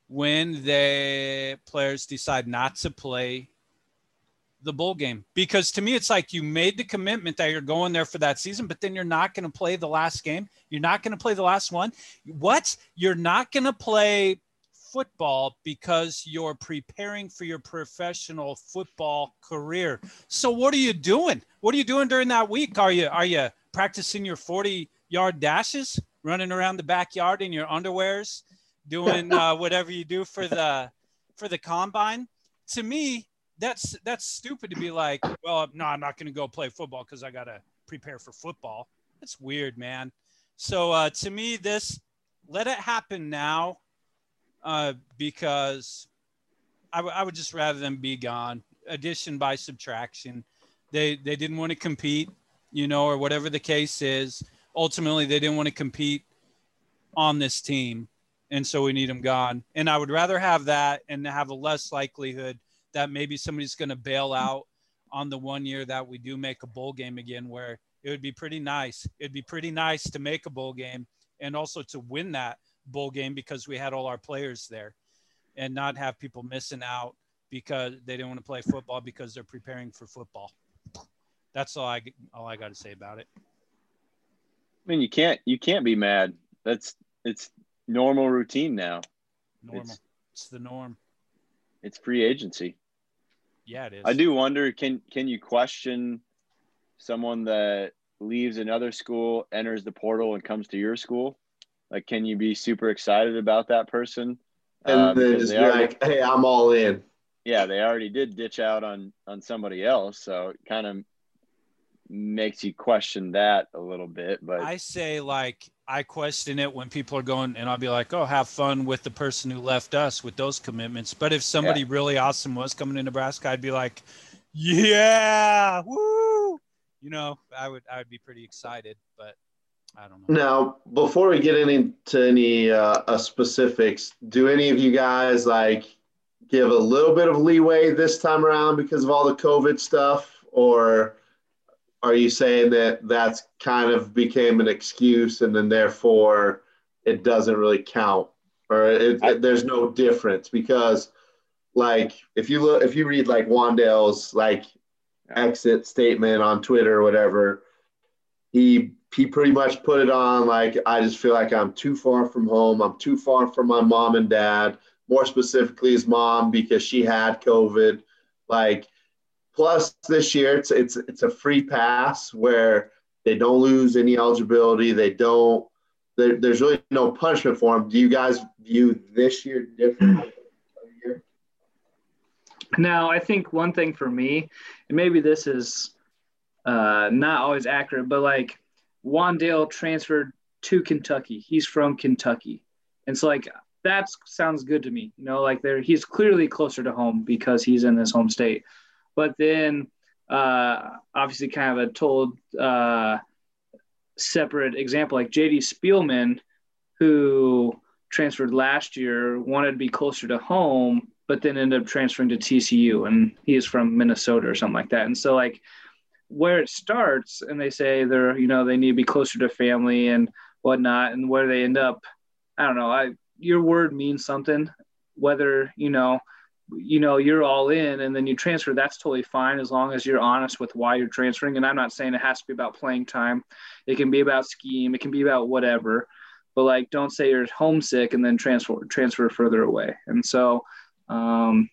when the players decide not to play the bowl game. Because to me it's like you made the commitment that you're going there for that season but then you're not going to play the last game. You're not going to play the last one. What? You're not going to play football because you're preparing for your professional football career. So what are you doing? What are you doing during that week? Are you are you practicing your 40 yard dashes running around the backyard in your underwears doing *laughs* uh, whatever you do for the for the combine? To me that's that's stupid to be like, well, no, I'm not going to go play football because I got to prepare for football. It's weird, man. So uh, to me, this let it happen now uh, because I, w- I would just rather them be gone. Addition by subtraction. They they didn't want to compete, you know, or whatever the case is. Ultimately, they didn't want to compete on this team, and so we need them gone. And I would rather have that and have a less likelihood that maybe somebody's going to bail out on the one year that we do make a bowl game again, where it would be pretty nice. It'd be pretty nice to make a bowl game and also to win that bowl game because we had all our players there and not have people missing out because they didn't want to play football because they're preparing for football. That's all I all I got to say about it. I mean, you can't you can't be mad. That's it's normal routine now. Normal. It's, it's the norm. It's free agency. Yeah, it is. I do wonder can can you question someone that leaves another school, enters the portal, and comes to your school? Like, can you be super excited about that person? And uh, then just be already, like, "Hey, I'm all in." Yeah, they already did ditch out on on somebody else, so it kind of makes you question that a little bit. But I say like I question it when people are going, and I'll be like, "Oh, have fun with the person who left us with those commitments." But if somebody yeah. really awesome was coming to Nebraska, I'd be like, "Yeah, woo!" You know, I would I would be pretty excited, but I don't know. Now, before we get into any uh, uh, specifics, do any of you guys like give a little bit of leeway this time around because of all the COVID stuff, or? Are you saying that that's kind of became an excuse and then therefore it doesn't really count? Or it, it, there's no difference because like if you look if you read like Wan'Dale's like exit statement on Twitter or whatever he he pretty much put it on like I just feel like I'm too far from home. I'm too far from my mom and dad. More specifically his mom because she had covid. Like Plus, this year it's it's it's a free pass where they don't lose any eligibility. They don't. There, there's really no punishment for them. Do you guys view this year differently? Now, I think one thing for me, and maybe this is uh, not always accurate, but like Wan'Dale transferred to Kentucky. He's from Kentucky, and so like that sounds good to me. You know, like there he's clearly closer to home because he's in his home state. But then, uh, obviously, kind of a told uh, separate example, like JD Spielman, who transferred last year, wanted to be closer to home, but then ended up transferring to TCU, and he is from Minnesota or something like that. And so, like, where it starts, and they say they're, you know, they need to be closer to family and whatnot, and where they end up, I don't know. I your word means something, whether you know you know you're all in and then you transfer that's totally fine as long as you're honest with why you're transferring. And i'm not saying it has to be about playing time. It can be about scheme. It can be about whatever. But like don't say you're homesick and then transfer transfer further away. And so um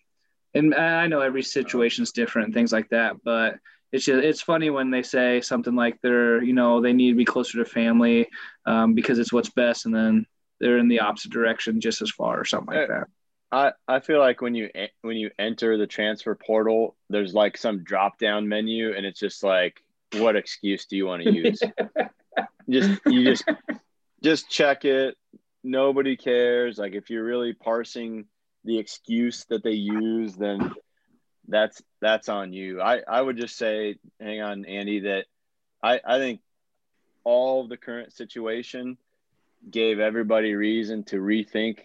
and i know every situation is different things like that but it's just it's funny when they say something like they're you know they need to be closer to family um, because it's what's best and then they're in the opposite direction just as far or something like that I, I feel like when you when you enter the transfer portal, there's like some drop down menu, and it's just like, what excuse do you want to *laughs* use? just you just just check it. Nobody cares. Like if you're really parsing the excuse that they use, then that's that's on you. I I would just say, hang on, Andy, that I I think all the current situation gave everybody reason to rethink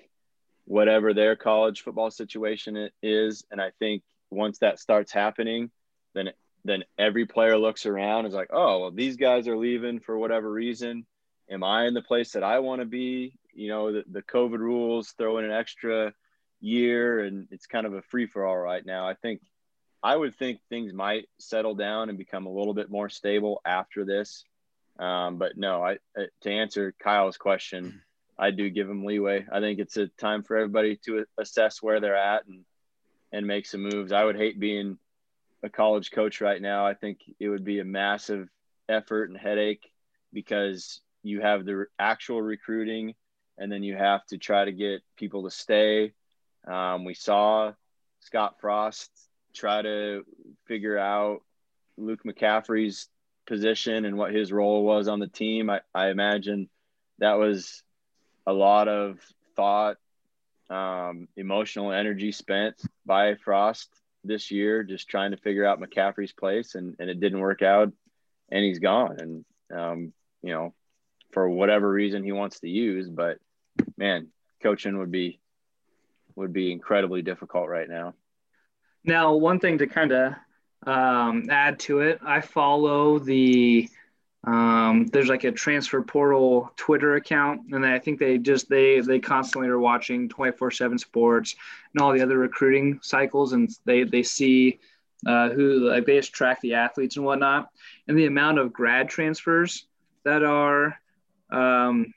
whatever their college football situation is. And I think once that starts happening, then then every player looks around is like, oh, well, these guys are leaving for whatever reason. Am I in the place that I want to be? You know, the, the COVID rules throw in an extra year and it's kind of a free for all right now. I think I would think things might settle down and become a little bit more stable after this. Um, but no, I to answer Kyle's question, I do give them leeway. I think it's a time for everybody to assess where they're at and and make some moves. I would hate being a college coach right now. I think it would be a massive effort and headache because you have the actual recruiting and then you have to try to get people to stay. Um, we saw Scott Frost try to figure out Luke McCaffrey's position and what his role was on the team. I, I imagine that was a lot of thought, um, emotional energy spent by Frost this year, just trying to figure out McCaffrey's place, and, and it didn't work out, and he's gone. And um, you know, for whatever reason he wants to use, but man, coaching would be would be incredibly difficult right now. Now, one thing to kind of um, add to it, I follow the um, there's like a transfer portal Twitter account, and I think they just they they constantly are watching 24/7 Sports and all the other recruiting cycles, and they they see uh, who like they just track the athletes and whatnot, and the amount of grad transfers that are um,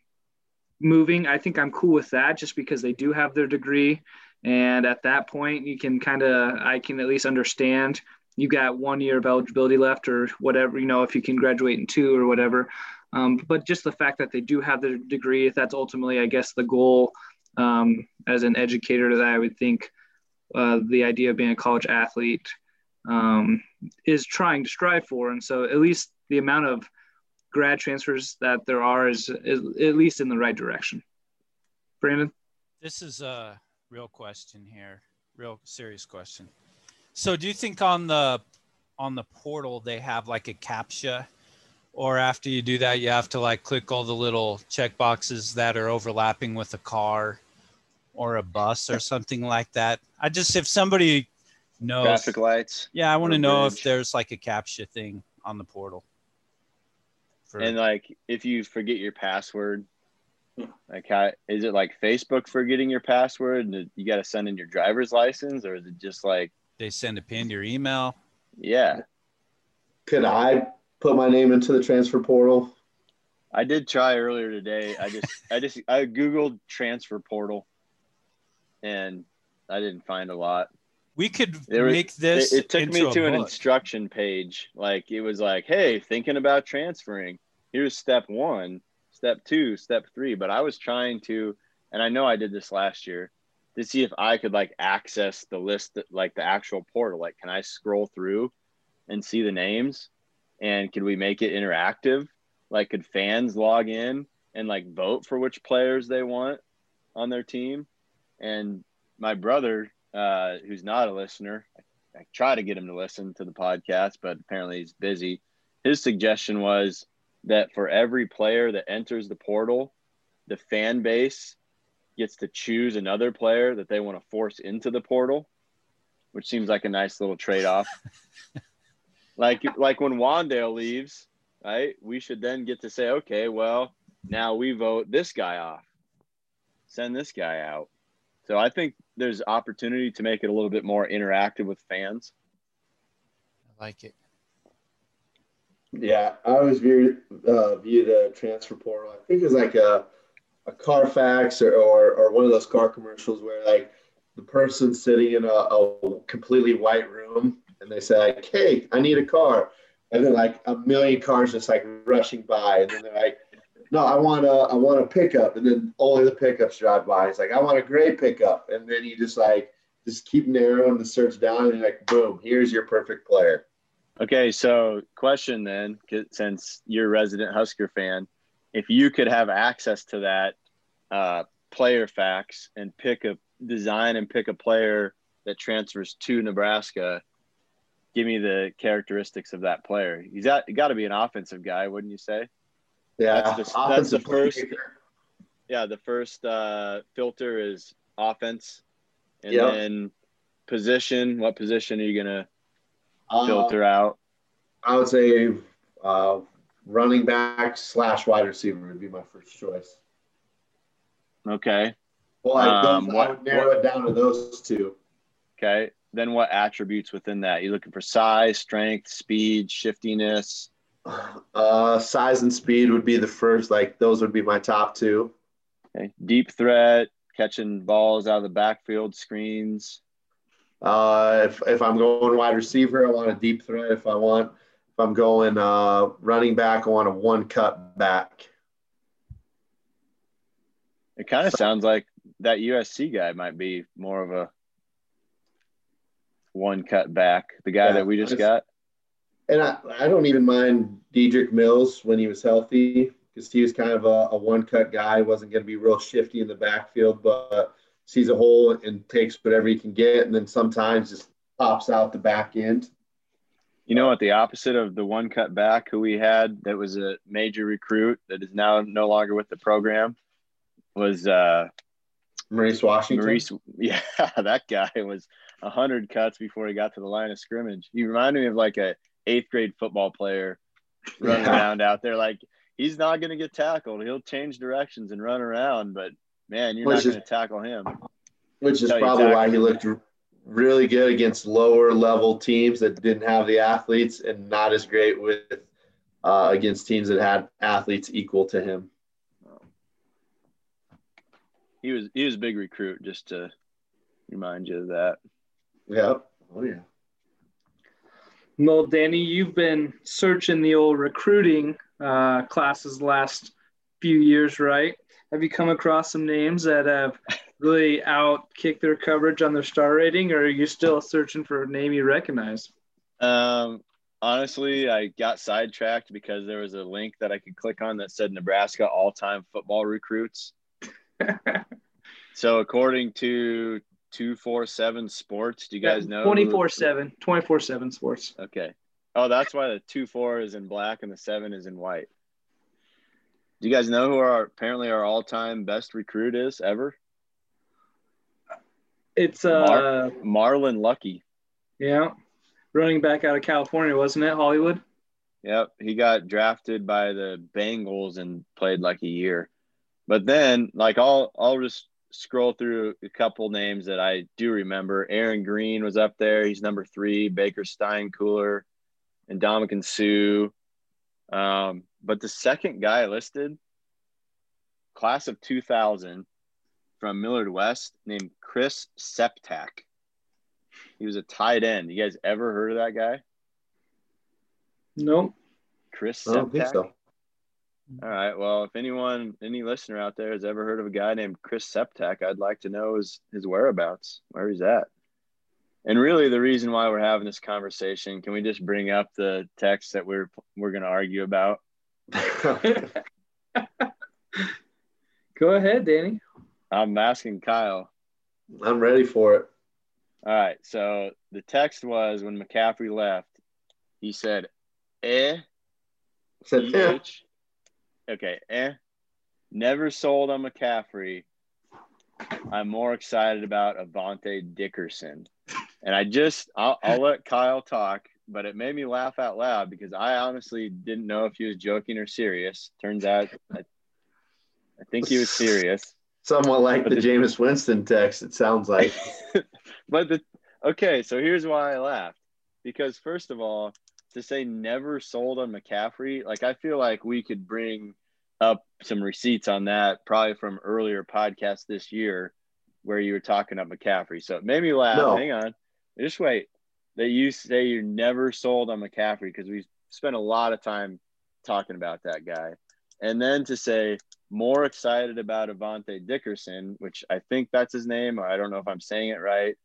moving. I think I'm cool with that, just because they do have their degree, and at that point, you can kind of I can at least understand you got one year of eligibility left or whatever, you know, if you can graduate in two or whatever. Um, but just the fact that they do have the degree, if that's ultimately, I guess, the goal um, as an educator that I would think uh, the idea of being a college athlete um, is trying to strive for. And so at least the amount of grad transfers that there are is, is at least in the right direction. Brandon? This is a real question here, real serious question. So do you think on the on the portal they have like a captcha or after you do that you have to like click all the little check boxes that are overlapping with a car or a bus or *laughs* something like that? I just if somebody knows traffic lights. Yeah, I want to know bridge. if there's like a captcha thing on the portal. For, and like if you forget your password, like how is it like Facebook forgetting your password and you got to send in your driver's license or is it just like they send a pin to your email. Yeah. Could I put my name into the transfer portal? I did try earlier today. I just *laughs* I just I googled transfer portal and I didn't find a lot. We could there make was, this. It, it took me to an instruction page. Like it was like, hey, thinking about transferring. Here's step one, step two, step three. But I was trying to, and I know I did this last year to see if I could like access the list, that, like the actual portal. Like, can I scroll through and see the names? And can we make it interactive? Like, could fans log in and like vote for which players they want on their team? And my brother, uh, who's not a listener, I, I try to get him to listen to the podcast, but apparently he's busy. His suggestion was that for every player that enters the portal, the fan base gets to choose another player that they want to force into the portal, which seems like a nice little trade off. *laughs* like like when Wan'Dale leaves, right? We should then get to say, okay, well, now we vote this guy off. Send this guy out. So I think there's opportunity to make it a little bit more interactive with fans. I like it. Yeah, I always view uh, view the transfer portal. I think it's like a a Carfax or, or, or one of those car commercials where like the person sitting in a, a completely white room and they say like, hey, I need a car. And then like a million cars just like rushing by. And then they're like, no, I want a, I want a pickup. And then only the pickups drive by. It's like, I want a gray pickup. And then you just like, just keep narrowing the search down and like, boom, here's your perfect player. Okay. So question then, since you're a resident Husker fan, if you could have access to that uh, player facts and pick a design and pick a player that transfers to Nebraska, give me the characteristics of that player. He's got, got to be an offensive guy, wouldn't you say? Yeah, that's the, that's the first. Yeah, the first uh, filter is offense, and yep. then position. What position are you gonna uh, filter out? I would say uh, running back slash wide receiver would be my first choice. Okay. Well, I, Um, I what- would narrow it down to those two. Okay. Then what attributes within that? You're looking for size, strength, speed, shiftiness? Uh, size and speed would be the first. Like those would be my top two. Okay. Deep threat, catching balls out of the backfield, screens. Uh, if, if I'm going wide receiver, I want a deep threat. If I want, if I'm going uh, running back, I want a one cut back. It kind of So- sounds like that USC guy might be more of a one cut back. The guy Yeah, that we just got. And I, I don't even mind Dedrick Mills when he was healthy because he was kind of a, a one cut guy. wasn't going to be real shifty in the backfield, but sees a hole and takes whatever he can get, and then sometimes just pops out the back end. You know what? The opposite of the one cut back who we had that was a major recruit that is now no longer with the program was uh, Maurice Washington. Maurice. *laughs* Yeah, that guy was a hundred cuts before he got to the line of scrimmage. He reminded me of like a eighth grade football player running Yeah. around out there. Like he's not going to get tackled. He'll change directions and run around, but man, you're Which not going to tackle him. which is probably why he looked really good against lower level teams that didn't have the athletes and not as great with uh, against teams that had athletes equal to him. He was he was a big recruit. Just to remind you of that. Yep. Oh yeah. Well, Danny, you've been searching the old recruiting uh, classes the last few years, right? Have you come across some names that have really outkicked their coverage on their star rating, or are you still searching for a name you recognize? Um, honestly, I got sidetracked because there was a link that I could click on that said Nebraska all-time football recruits. *laughs* So according to two four seven Sports, do you guys know? who- 24 7, 24 7 sports. Okay. Oh, that's why the two four is in black and the seven is in white. Do you guys know who our apparently our all-time best recruit is ever? It's, uh, Mar- Marlon Lucky. yeah, running back out of California, wasn't it, Hollywood? Yep, he got drafted by the Bengals and played like a year. But then, like, I'll I'll just scroll through a couple names that I do remember. Aaron Green was up there. He's number three. Baker Steinkuhler and Ndamukong Suh. Um, but the second guy listed, class of 2000 from Millard West, named Chris Septak. He was a tight end. You guys ever heard of that guy? No. Chris I don't think Septak? so. All right. Well, if anyone, any listener out there has ever heard of a guy named Chris Septak, I'd like to know his his whereabouts, where he's at. And really, the reason why we're having this conversation, can we just bring up the text that we're we're going to argue about? *laughs* *laughs* Go ahead, Danny. I'm asking Kyle. I'm ready for it. All right. So the text was when McCaffrey left, he said, "Eh, Said, yeah. Okay, eh. Never sold on McCaffrey. I'm more excited about Avante Dickerson. And I just, I'll, I'll let Kyle talk, but it made me laugh out loud because I honestly didn't know if he was joking or serious. Turns out, I, I think he was serious. Somewhat like the Jameis Winston text, it sounds like. *laughs* but the okay, so here's why I laughed. Because first of all, to say never sold on McCaffrey, like I feel like we could bring up some receipts on that probably from earlier podcasts this year where you were talking up McCaffrey. So it made me laugh. No. Hang on. Just wait. That you say you're never sold on McCaffrey because we spent a lot of time talking about that guy. And then to say more excited about Avante Dickerson, which I think that's his name, or I don't know if I'm saying it right.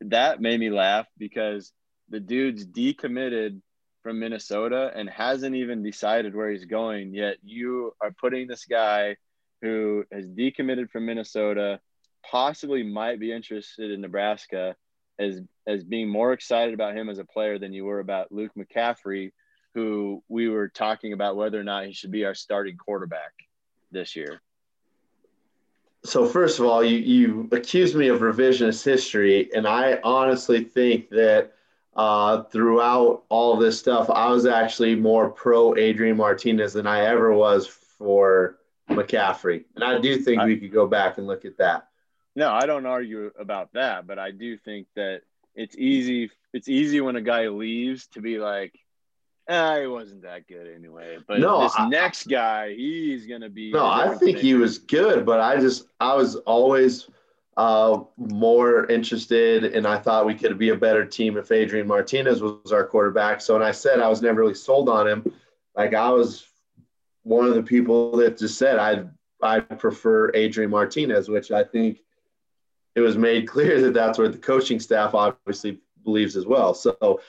That made me laugh because the dude's decommitted from Minnesota and hasn't even decided where he's going yet. You are putting this guy who has decommitted from Minnesota, possibly might be interested in Nebraska, as as being more excited about him as a player than you were about Luke McCaffrey, who we were talking about whether or not he should be our starting quarterback this year. So first of all, you you accused me of revisionist history, and I honestly think that uh, throughout all this stuff, I was actually more pro Adrian Martinez than I ever was for McCaffrey, and I do think we could go back and look at that. No, I don't argue about that, but I do think that it's easy. It's easy when a guy leaves to be like, ah, he wasn't that good anyway. But No, this I- next guy, he's gonna be. No, I think he was good, but I just I was always uh, more interested, and I thought we could be a better team if Adrian Martinez was our quarterback. So, when I said I was never really sold on him, like I was one of the people that just said I I prefer Adrian Martinez, which I think it was made *laughs* clear that that's what the coaching staff obviously believes as well. So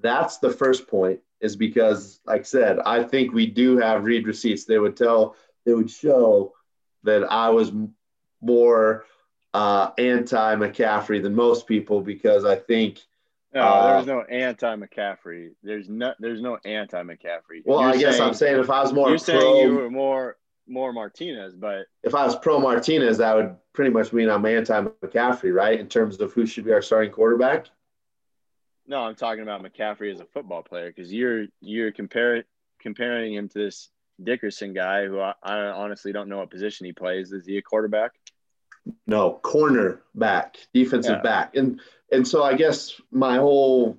that's the first point is because, like I said, I think we do have read receipts. They would tell, they would show that I was more uh, anti McCaffrey than most people because I think, No, Uh, there's no anti McCaffrey. There's no. There's no anti McCaffrey. well, You're I guess I'm saying if I was more you're pro, saying you were more more Martinez, but if I was pro Martinez, that would pretty much mean I'm anti McCaffrey, right? In terms of who should be our starting quarterback. No, I'm talking about McCaffrey as a football player because you're you're compare, comparing him to this Dickerson guy who I, I honestly don't know what position he plays. Is he a quarterback? No, corner back, defensive Yeah. back. And and so I guess my whole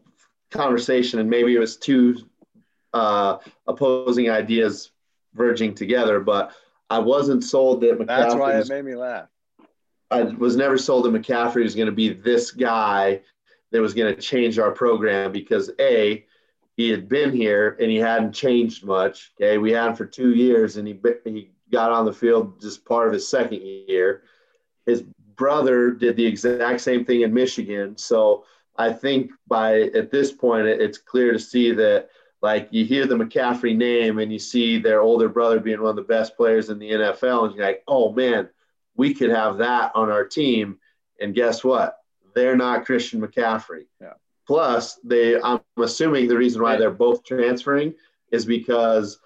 conversation, and maybe it was two uh, opposing ideas verging together, but I wasn't sold that McCaffrey That's why it made me laugh. I was never sold that McCaffrey was going to be this guy that was going to change our program because A, he had been here and he hadn't changed much. Okay. We had him for two years and he, he got on the field just part of his second year. His brother did the exact same thing in Michigan. So I think by at this point, it, it's clear to see that like you hear the McCaffrey name and you see their older brother being one of the best players in the NFL, and you're like, oh man, we could have that on our team. And guess what? They're not Christian McCaffrey. Yeah. Plus, they I'm assuming the reason why they're both transferring is because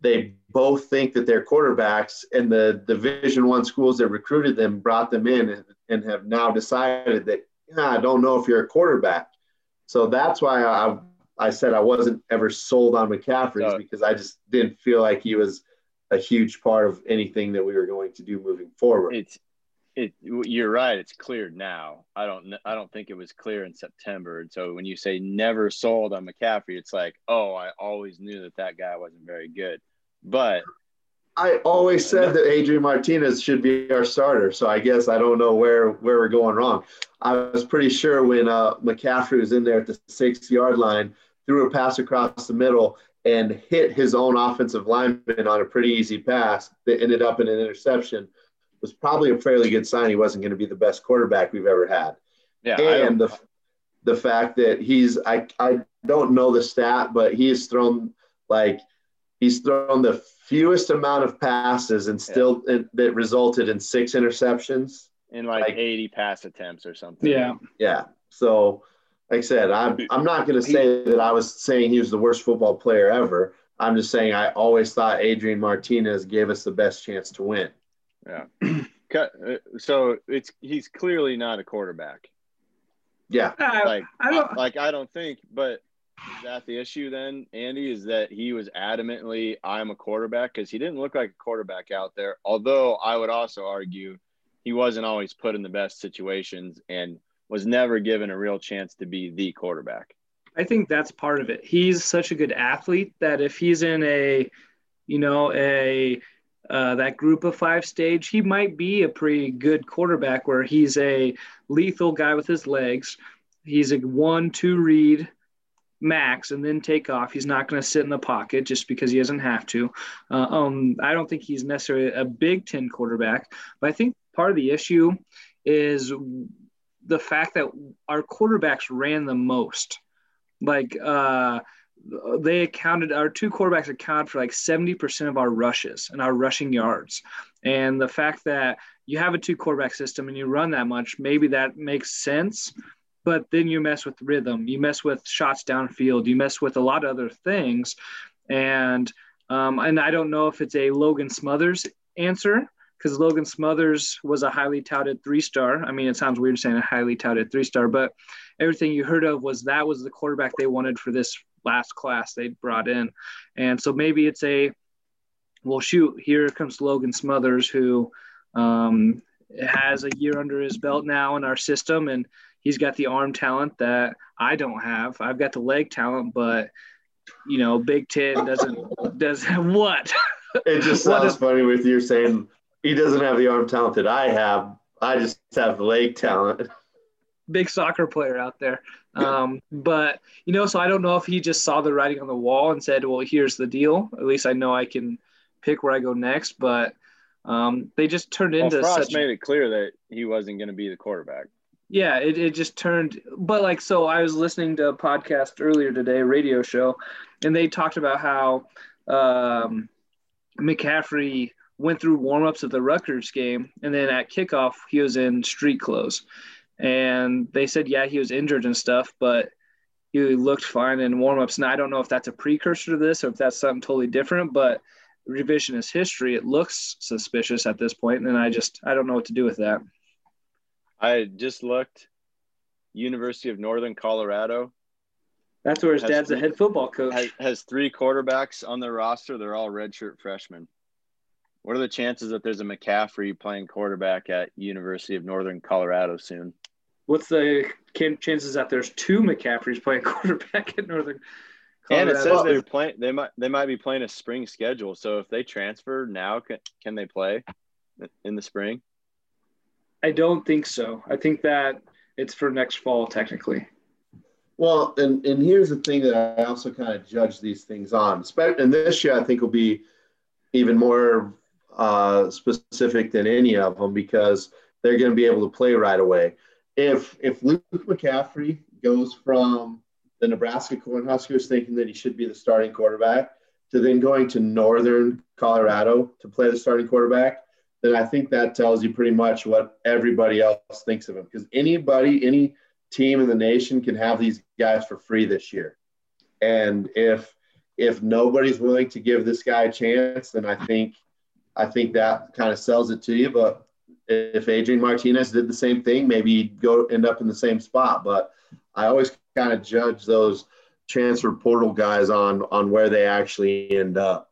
they both think that they're quarterbacks and the division one schools that recruited them brought them in and, and have now decided that yeah, I don't know if you're a quarterback. So that's why I I said I wasn't ever sold on McCaffrey So- because I just didn't feel like he was a huge part of anything that we were going to do moving forward. It's it. You're right. It's cleared now. I don't. I don't think it was clear in September. And so when you say never sold on McCaffrey, it's like, oh, I always knew that that guy wasn't very good. But I always said that Adrian Martinez should be our starter, so I guess I don't know where where we're going wrong. I was pretty sure when uh, McCaffrey was in there at the six yard line, threw a pass across the middle and hit his own offensive lineman on a pretty easy pass that ended up in an interception. Was probably a fairly good sign he wasn't going to be the best quarterback we've ever had. yeah, and the the fact that he's I I don't know the stat, but he has thrown like he's thrown the fewest amount of passes and still and that resulted in six interceptions. in like, like- 80 pass attempts or something. Yeah. Yeah. So like I said, I'm I'm not going to say that I was saying he was the worst football player ever. I'm just saying I always thought Adrian Martinez gave us the best chance to win. Cut- *clears throat* uh, So it's he's clearly not a quarterback. Yeah. Like I don't. like I don't think, but is that the issue then, Andy? Is that he was adamantly I'm a quarterback because he didn't look like a quarterback out there. Although I would also argue he wasn't always put in the best situations and was never given a real chance to be the quarterback. I think that's part of it. He's such a good athlete that if he's in a, you know, a uh, that group of five stage, he might be a pretty good quarterback where he's a lethal guy with his legs. He's a one, two read max and then take off. He's not going to sit in the pocket just because he doesn't have to. Uh, um, I don't think he's necessarily a Big Ten quarterback, but I think part of the issue is the fact that our quarterbacks ran the most like uh they accounted our two quarterbacks accounted for like 70% of our rushes and our rushing yards and the fact that you have a two quarterback system and you run that much maybe that makes sense but then you mess with rhythm you mess with shots downfield you mess with a lot of other things and um, and i don't know if it's a logan smothers answer because Logan Smothers was a highly touted three star. I mean, it sounds weird saying a highly touted three star, but everything you heard of was that was the quarterback they wanted for this last class they brought in. And so maybe it's a, well, shoot, here comes Logan Smothers, who um, has a year under his belt now in our system, and he's got the arm talent that I don't have. I've got the leg talent, but you know, Big Ten doesn't does *laughs* what? It just sounds funny with you saying he doesn't have the arm talent that I have. I just have the leg talent. Big soccer player out there. Um, but you know, so I don't know if he just saw the writing on the wall and said, "Well, here's the deal. At least I know I can pick where I go next." But um, they just turned Well, into Frost such. made it clear that he wasn't going to be the quarterback. yeah, it, it just turned. But like, so I was listening to a podcast earlier today, a radio show, and they talked about how um, McCaffrey went through warmups of the Rutgers game, and then at kickoff he was in street clothes, and they said, yeah, he was injured and stuff, but he looked fine in warmups. And I don't know if that's a precursor to this or if that's something totally different, but revisionist history, it looks suspicious at this point, and I just I don't know what to do with that. I just looked. University of Northern Colorado That's where his Has dad's a head football coach. has, has three quarterbacks on their roster. They're all redshirt freshmen. What are the chances that there's a McCaffrey playing quarterback at University of Northern Colorado soon? What's the chances that there's two McCaffreys playing *laughs* quarterback at Northern? And it Colorado? says they're playing. They might. They might be playing a spring schedule. So if they transfer now, can, can they play in the spring? I don't think so. I think that it's for next fall technically. Well, and, and here's the thing that I also kind of judge these things on. And this year, I think will be even more uh, specific than any of them because they're going to be able to play right away. If if Luke McCaffrey goes from the Nebraska Cornhuskers thinking that he should be the starting quarterback to then going to Northern Colorado to play the starting quarterback, then I think that tells you pretty much what everybody else thinks of him. Because anybody, any team in the nation can have these guys for free this year. And if if nobody's willing to give this guy a chance, then I think I think that kind of sells it to you. But if Adrian Martinez did the same thing, maybe he'd go end up in the same spot. But I always kind of judge those transfer portal guys on on where they actually end up.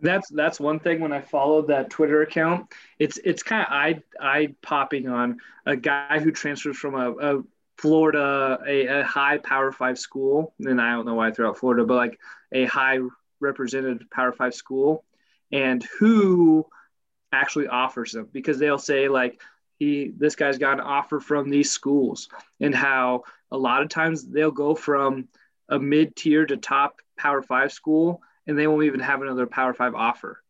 That's that's one thing when I followed that Twitter account. It's it's kind of eye eye popping on a guy who transfers from a, a Florida a, a high Power Five school, and I don't know why I threw out Florida, but like a high represented Power Five school, and who actually offers them because they'll say like he this guy's got an offer from these schools, and how a lot of times they'll go from a mid tier to top Power Five school and they won't even have another Power Five offer.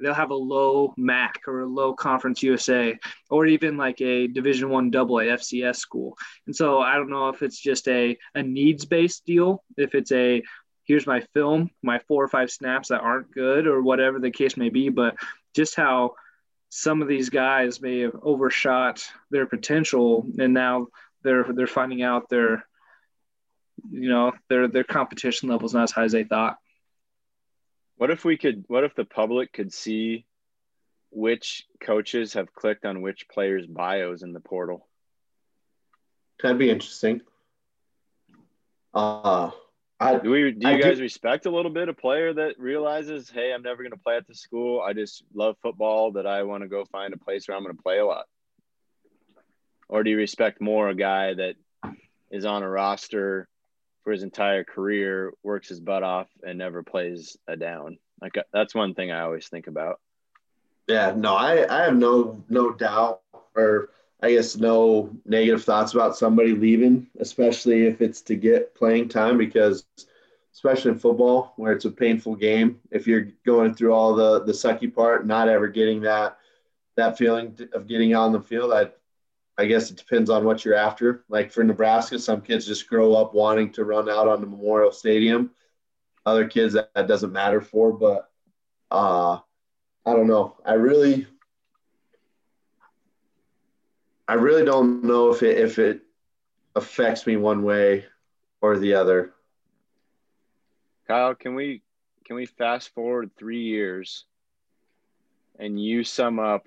They'll have a low MAC or a low Conference USA or even like a Division One Double FCS school. And so I don't know if it's just a, a needs based deal, if it's a here's my film, my four or five snaps that aren't good or whatever the case may be, but just how some of these guys may have overshot their potential and now they're they're finding out their you know their their competition level is not as high as they thought. What if we could? What if the public could see which coaches have clicked on which players' bios in the portal? That'd be interesting. Uh, I Do we? Do I you do- guys respect a little bit a player that realizes, hey, I'm never going to play at the school. I just love football. That I want to go find a place where I'm going to play a lot. Or do you respect more a guy that is on a roster for his entire career, works his butt off, and never plays a down? Like uh, that's one thing I always think about. Yeah, no, I, I have no no doubt or I guess no negative thoughts about somebody leaving, especially if it's to get playing time because especially in football where it's a painful game, if you're going through all the the sucky part, not ever getting that that feeling of getting on the field, I I guess it depends on what you're after. Like for Nebraska, some kids just grow up wanting to run out on the Memorial Stadium. Other kids that, that doesn't matter for, but uh I don't know. I really, I really don't know if it if it affects me one way or the other. Kyle, can we can we fast forward three years and you sum up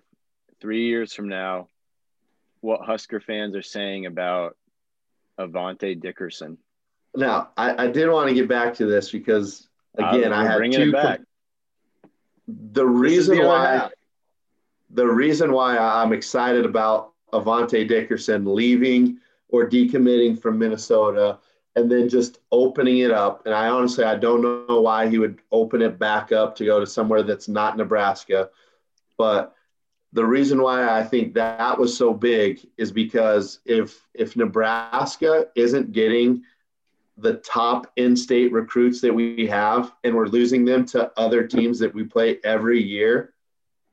three years from now what Husker fans are saying about Avante Dickerson? Now, I, I did want to get back to this because again, Uh, I we're had bringing two. it back. The reason the why, half. the reason why I'm excited about Avante Dickerson leaving or decommitting from Minnesota and then just opening it up. And I honestly, I don't know why he would open it back up to go to somewhere that's not Nebraska. But the reason why I think that was so big is because if if Nebraska isn't getting the top in-state recruits that we have and we're losing them to other teams that we play every year,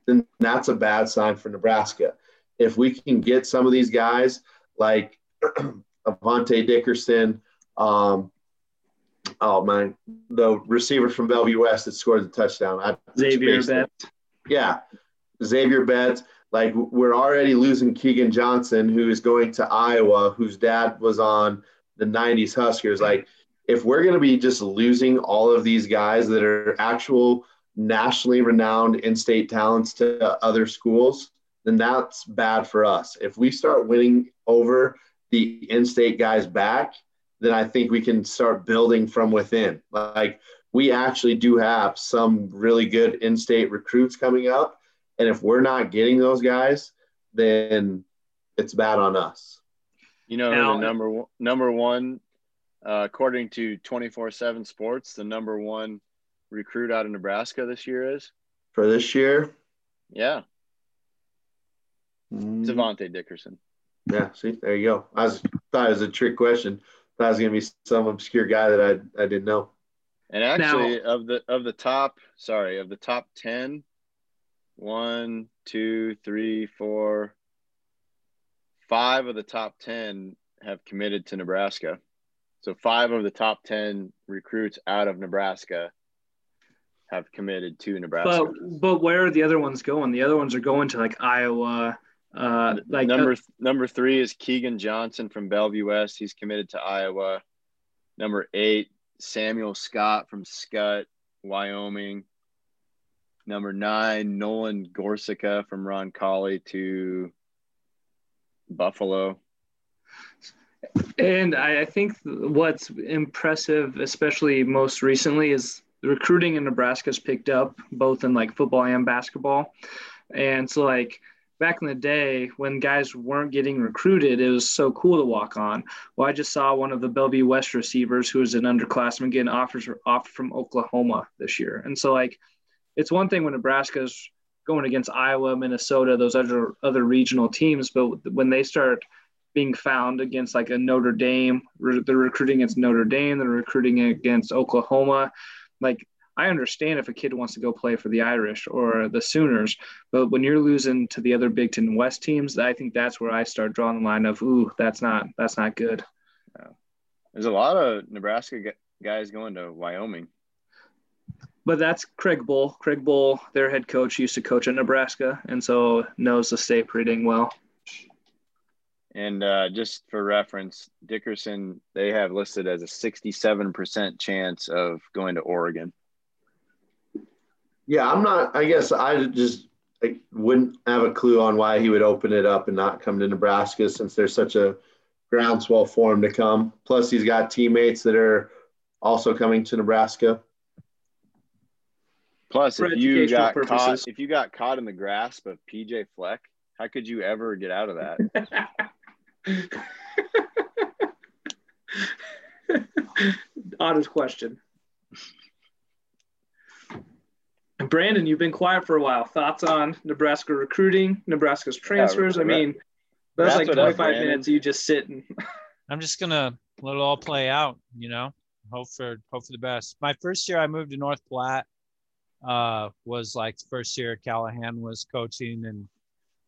then that's a bad sign for Nebraska. If we can get some of these guys like *clears throat* Avante Dickerson, um, oh man, the receiver from Bellevue West that scored the touchdown. I, Xavier Betts. Yeah, Xavier Betts. Like we're already losing Keagan Johnson, who is going to Iowa, whose dad was on the '90s Huskers. Like if we're going to be just losing all of these guys that are actual nationally renowned in-state talents to other schools, then that's bad for us. If we start winning over the in-state guys back, then I think we can start building from within. Like we actually do have some really good in-state recruits coming up, and if we're not getting those guys, then it's bad on us. You know, now, the number one, number one, uh, according to twenty four seven Sports, the number one recruit out of Nebraska this year is for this year. Yeah, mm. Avante Dickerson. Yeah, see, there you go. I was, thought it was a trick question. Thought it was gonna be some obscure guy that I I didn't know. And actually, now, of the of the top, sorry, of the top ten, one, two, three, four, five of the top ten have committed to Nebraska. So five of the top ten recruits out of Nebraska have committed to Nebraska. But but where are the other ones going? The other ones are going to like Iowa. Uh, like number uh, number three is Keagan Johnson from Bellevue West. He's committed to Iowa. Number eight, Samuel Scott from Scott, Wyoming. Number nine, Nolan Gorczyca from Roncalli to Buffalo. And I, I think what's impressive, especially most recently, is recruiting in Nebraska's picked up both in like football and basketball. And so like back in the day when guys weren't getting recruited, it was so cool to walk on. Well, I just saw one of the Bellevue West receivers who was an underclassman getting offers off from Oklahoma this year. And so like it's one thing when Nebraska's going against Iowa, Minnesota, those other other regional teams, but when they start being found against like a Notre Dame, they're recruiting against Notre Dame, they're recruiting against Oklahoma like I understand if a kid wants to go play for the Irish or the Sooners, but when you're losing to the other Big Ten West teams, I think that's where I start drawing the line of, ooh, that's not that's not good. There's a lot of Nebraska guys going to Wyoming. But that's Craig Bohl. Craig Bohl, their head coach, used to coach at Nebraska, and so knows the state pretty dang well. And uh, just for reference, Dickerson, they have listed as a 67% chance of going to Oregon. Yeah, I'm not, I guess I just I wouldn't have a clue on why he would open it up and not come to Nebraska since there's such a groundswell for him to come. Plus, he's got teammates that are also coming to Nebraska. Plus, if you got purposes. caught, if you got caught in the grasp of PJ Fleck, how could you ever get out of that? *laughs* Oddest question. Brandon, you've been quiet for a while. Thoughts on Nebraska recruiting, Nebraska's transfers? Yeah, I mean, that's like 25 minutes you just sitting. *laughs* I'm just gonna let it all play out, you know. Hope for hope for the best. My first year I moved to North Platte uh, was like the first year Callahan was coaching and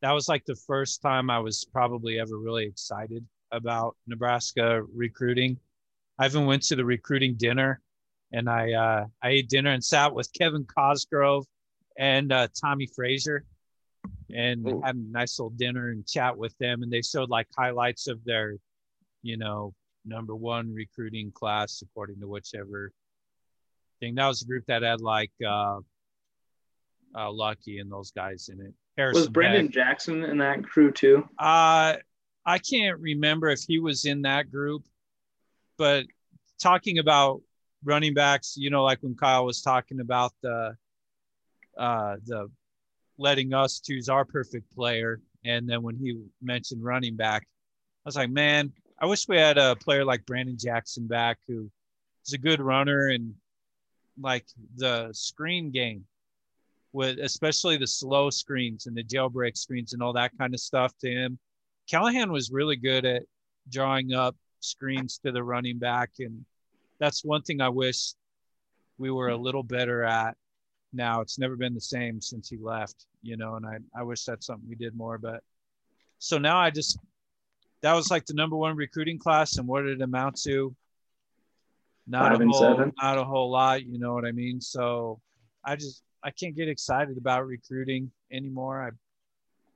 that was like the first time I was probably ever really excited about Nebraska recruiting. I even went to the recruiting dinner and I uh, I ate dinner and sat with Kevin Cosgrove and uh, Tommie Frazier and Ooh. had a nice little dinner and chat with them and they showed like highlights of their you know number one recruiting class according to whichever thing that was a group that had like uh, uh lucky and those guys in it Harrison was Brandon Beck. Jackson in that crew too? Uh, I can't remember if he was in that group, but talking about running backs, you know, like when Kyle was talking about the uh, the letting us choose our perfect player. And then when he mentioned running back, I was like, man, I wish we had a player like Brandon Jackson back who is a good runner and like the screen game with especially the slow screens and the jailbreak screens and all that kind of stuff to him. Callahan was really good at drawing up screens to the running back. And that's one thing I wish we were a little better at now. It's never been the same since he left, you know, and I, I wish that's something we did more. But so now I just, that was like the number one recruiting class. And what did it amount to? Not Five a and whole, seven. not a whole lot, you know what I mean? So I just, I can't get excited about recruiting anymore. I,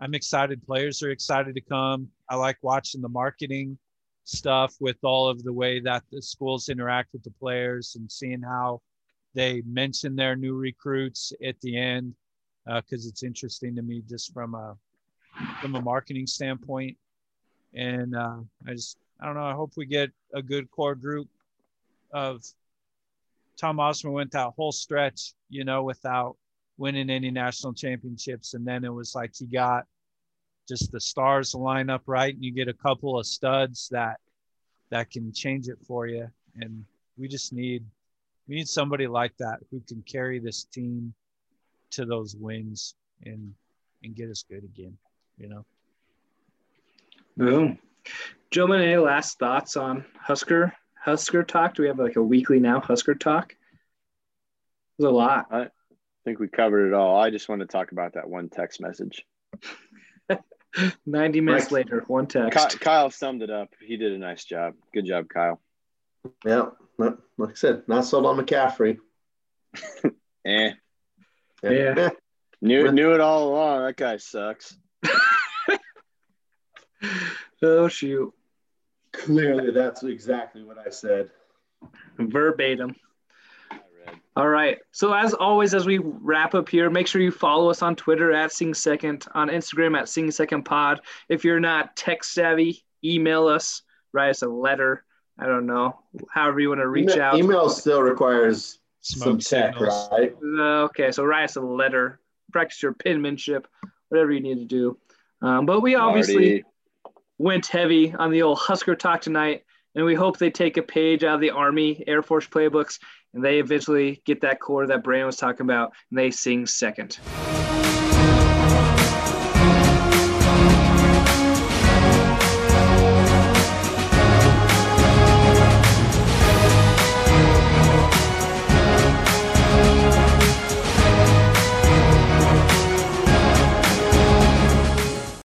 I'm excited. Players are excited to come. I like watching the marketing stuff with all of the way that the schools interact with the players and seeing how they mention their new recruits at the end because it's interesting to me just from a from a marketing standpoint. And uh, i just i don't know i hope we get a good core group of tom osborne went that whole stretch you know without winning any national championships. And then it was like he got just the stars line up right and you get a couple of studs that that can change it for you and we just need we need somebody like that who can carry this team to those wins and and get us good again you know Boom. Gentlemen, any last thoughts on Husker Husker talk? Do we have like a weekly now Husker talk? There's a lot. I think we covered it all. I just want to talk about that one text message. 90 minutes Right. later, one text. Kyle summed it up. He did a nice job. Good job, Kyle. Yeah, like I said, not sold on McCaffrey. *laughs* Eh. Yeah. Knew knew it all along. That guy sucks. *laughs* Oh shoot. Clearly, that's exactly what I said. Verbatim. I read. All right. So as always, as we wrap up here, make sure you follow us on Twitter at Sing Second, on Instagram at Sing Second Pod. If you're not tech savvy, email us, write us a letter. I don't know, however you want to reach Email, out. email still requires Smoke some tech, signals. right? Uh, okay, so write us a letter, practice your penmanship, whatever you need to do. Um, but we obviously Marty, went heavy on the old Husker talk tonight, and we hope they take a page out of the Army Air Force playbooks and they eventually get that core that Brandon was talking about, and they sing second.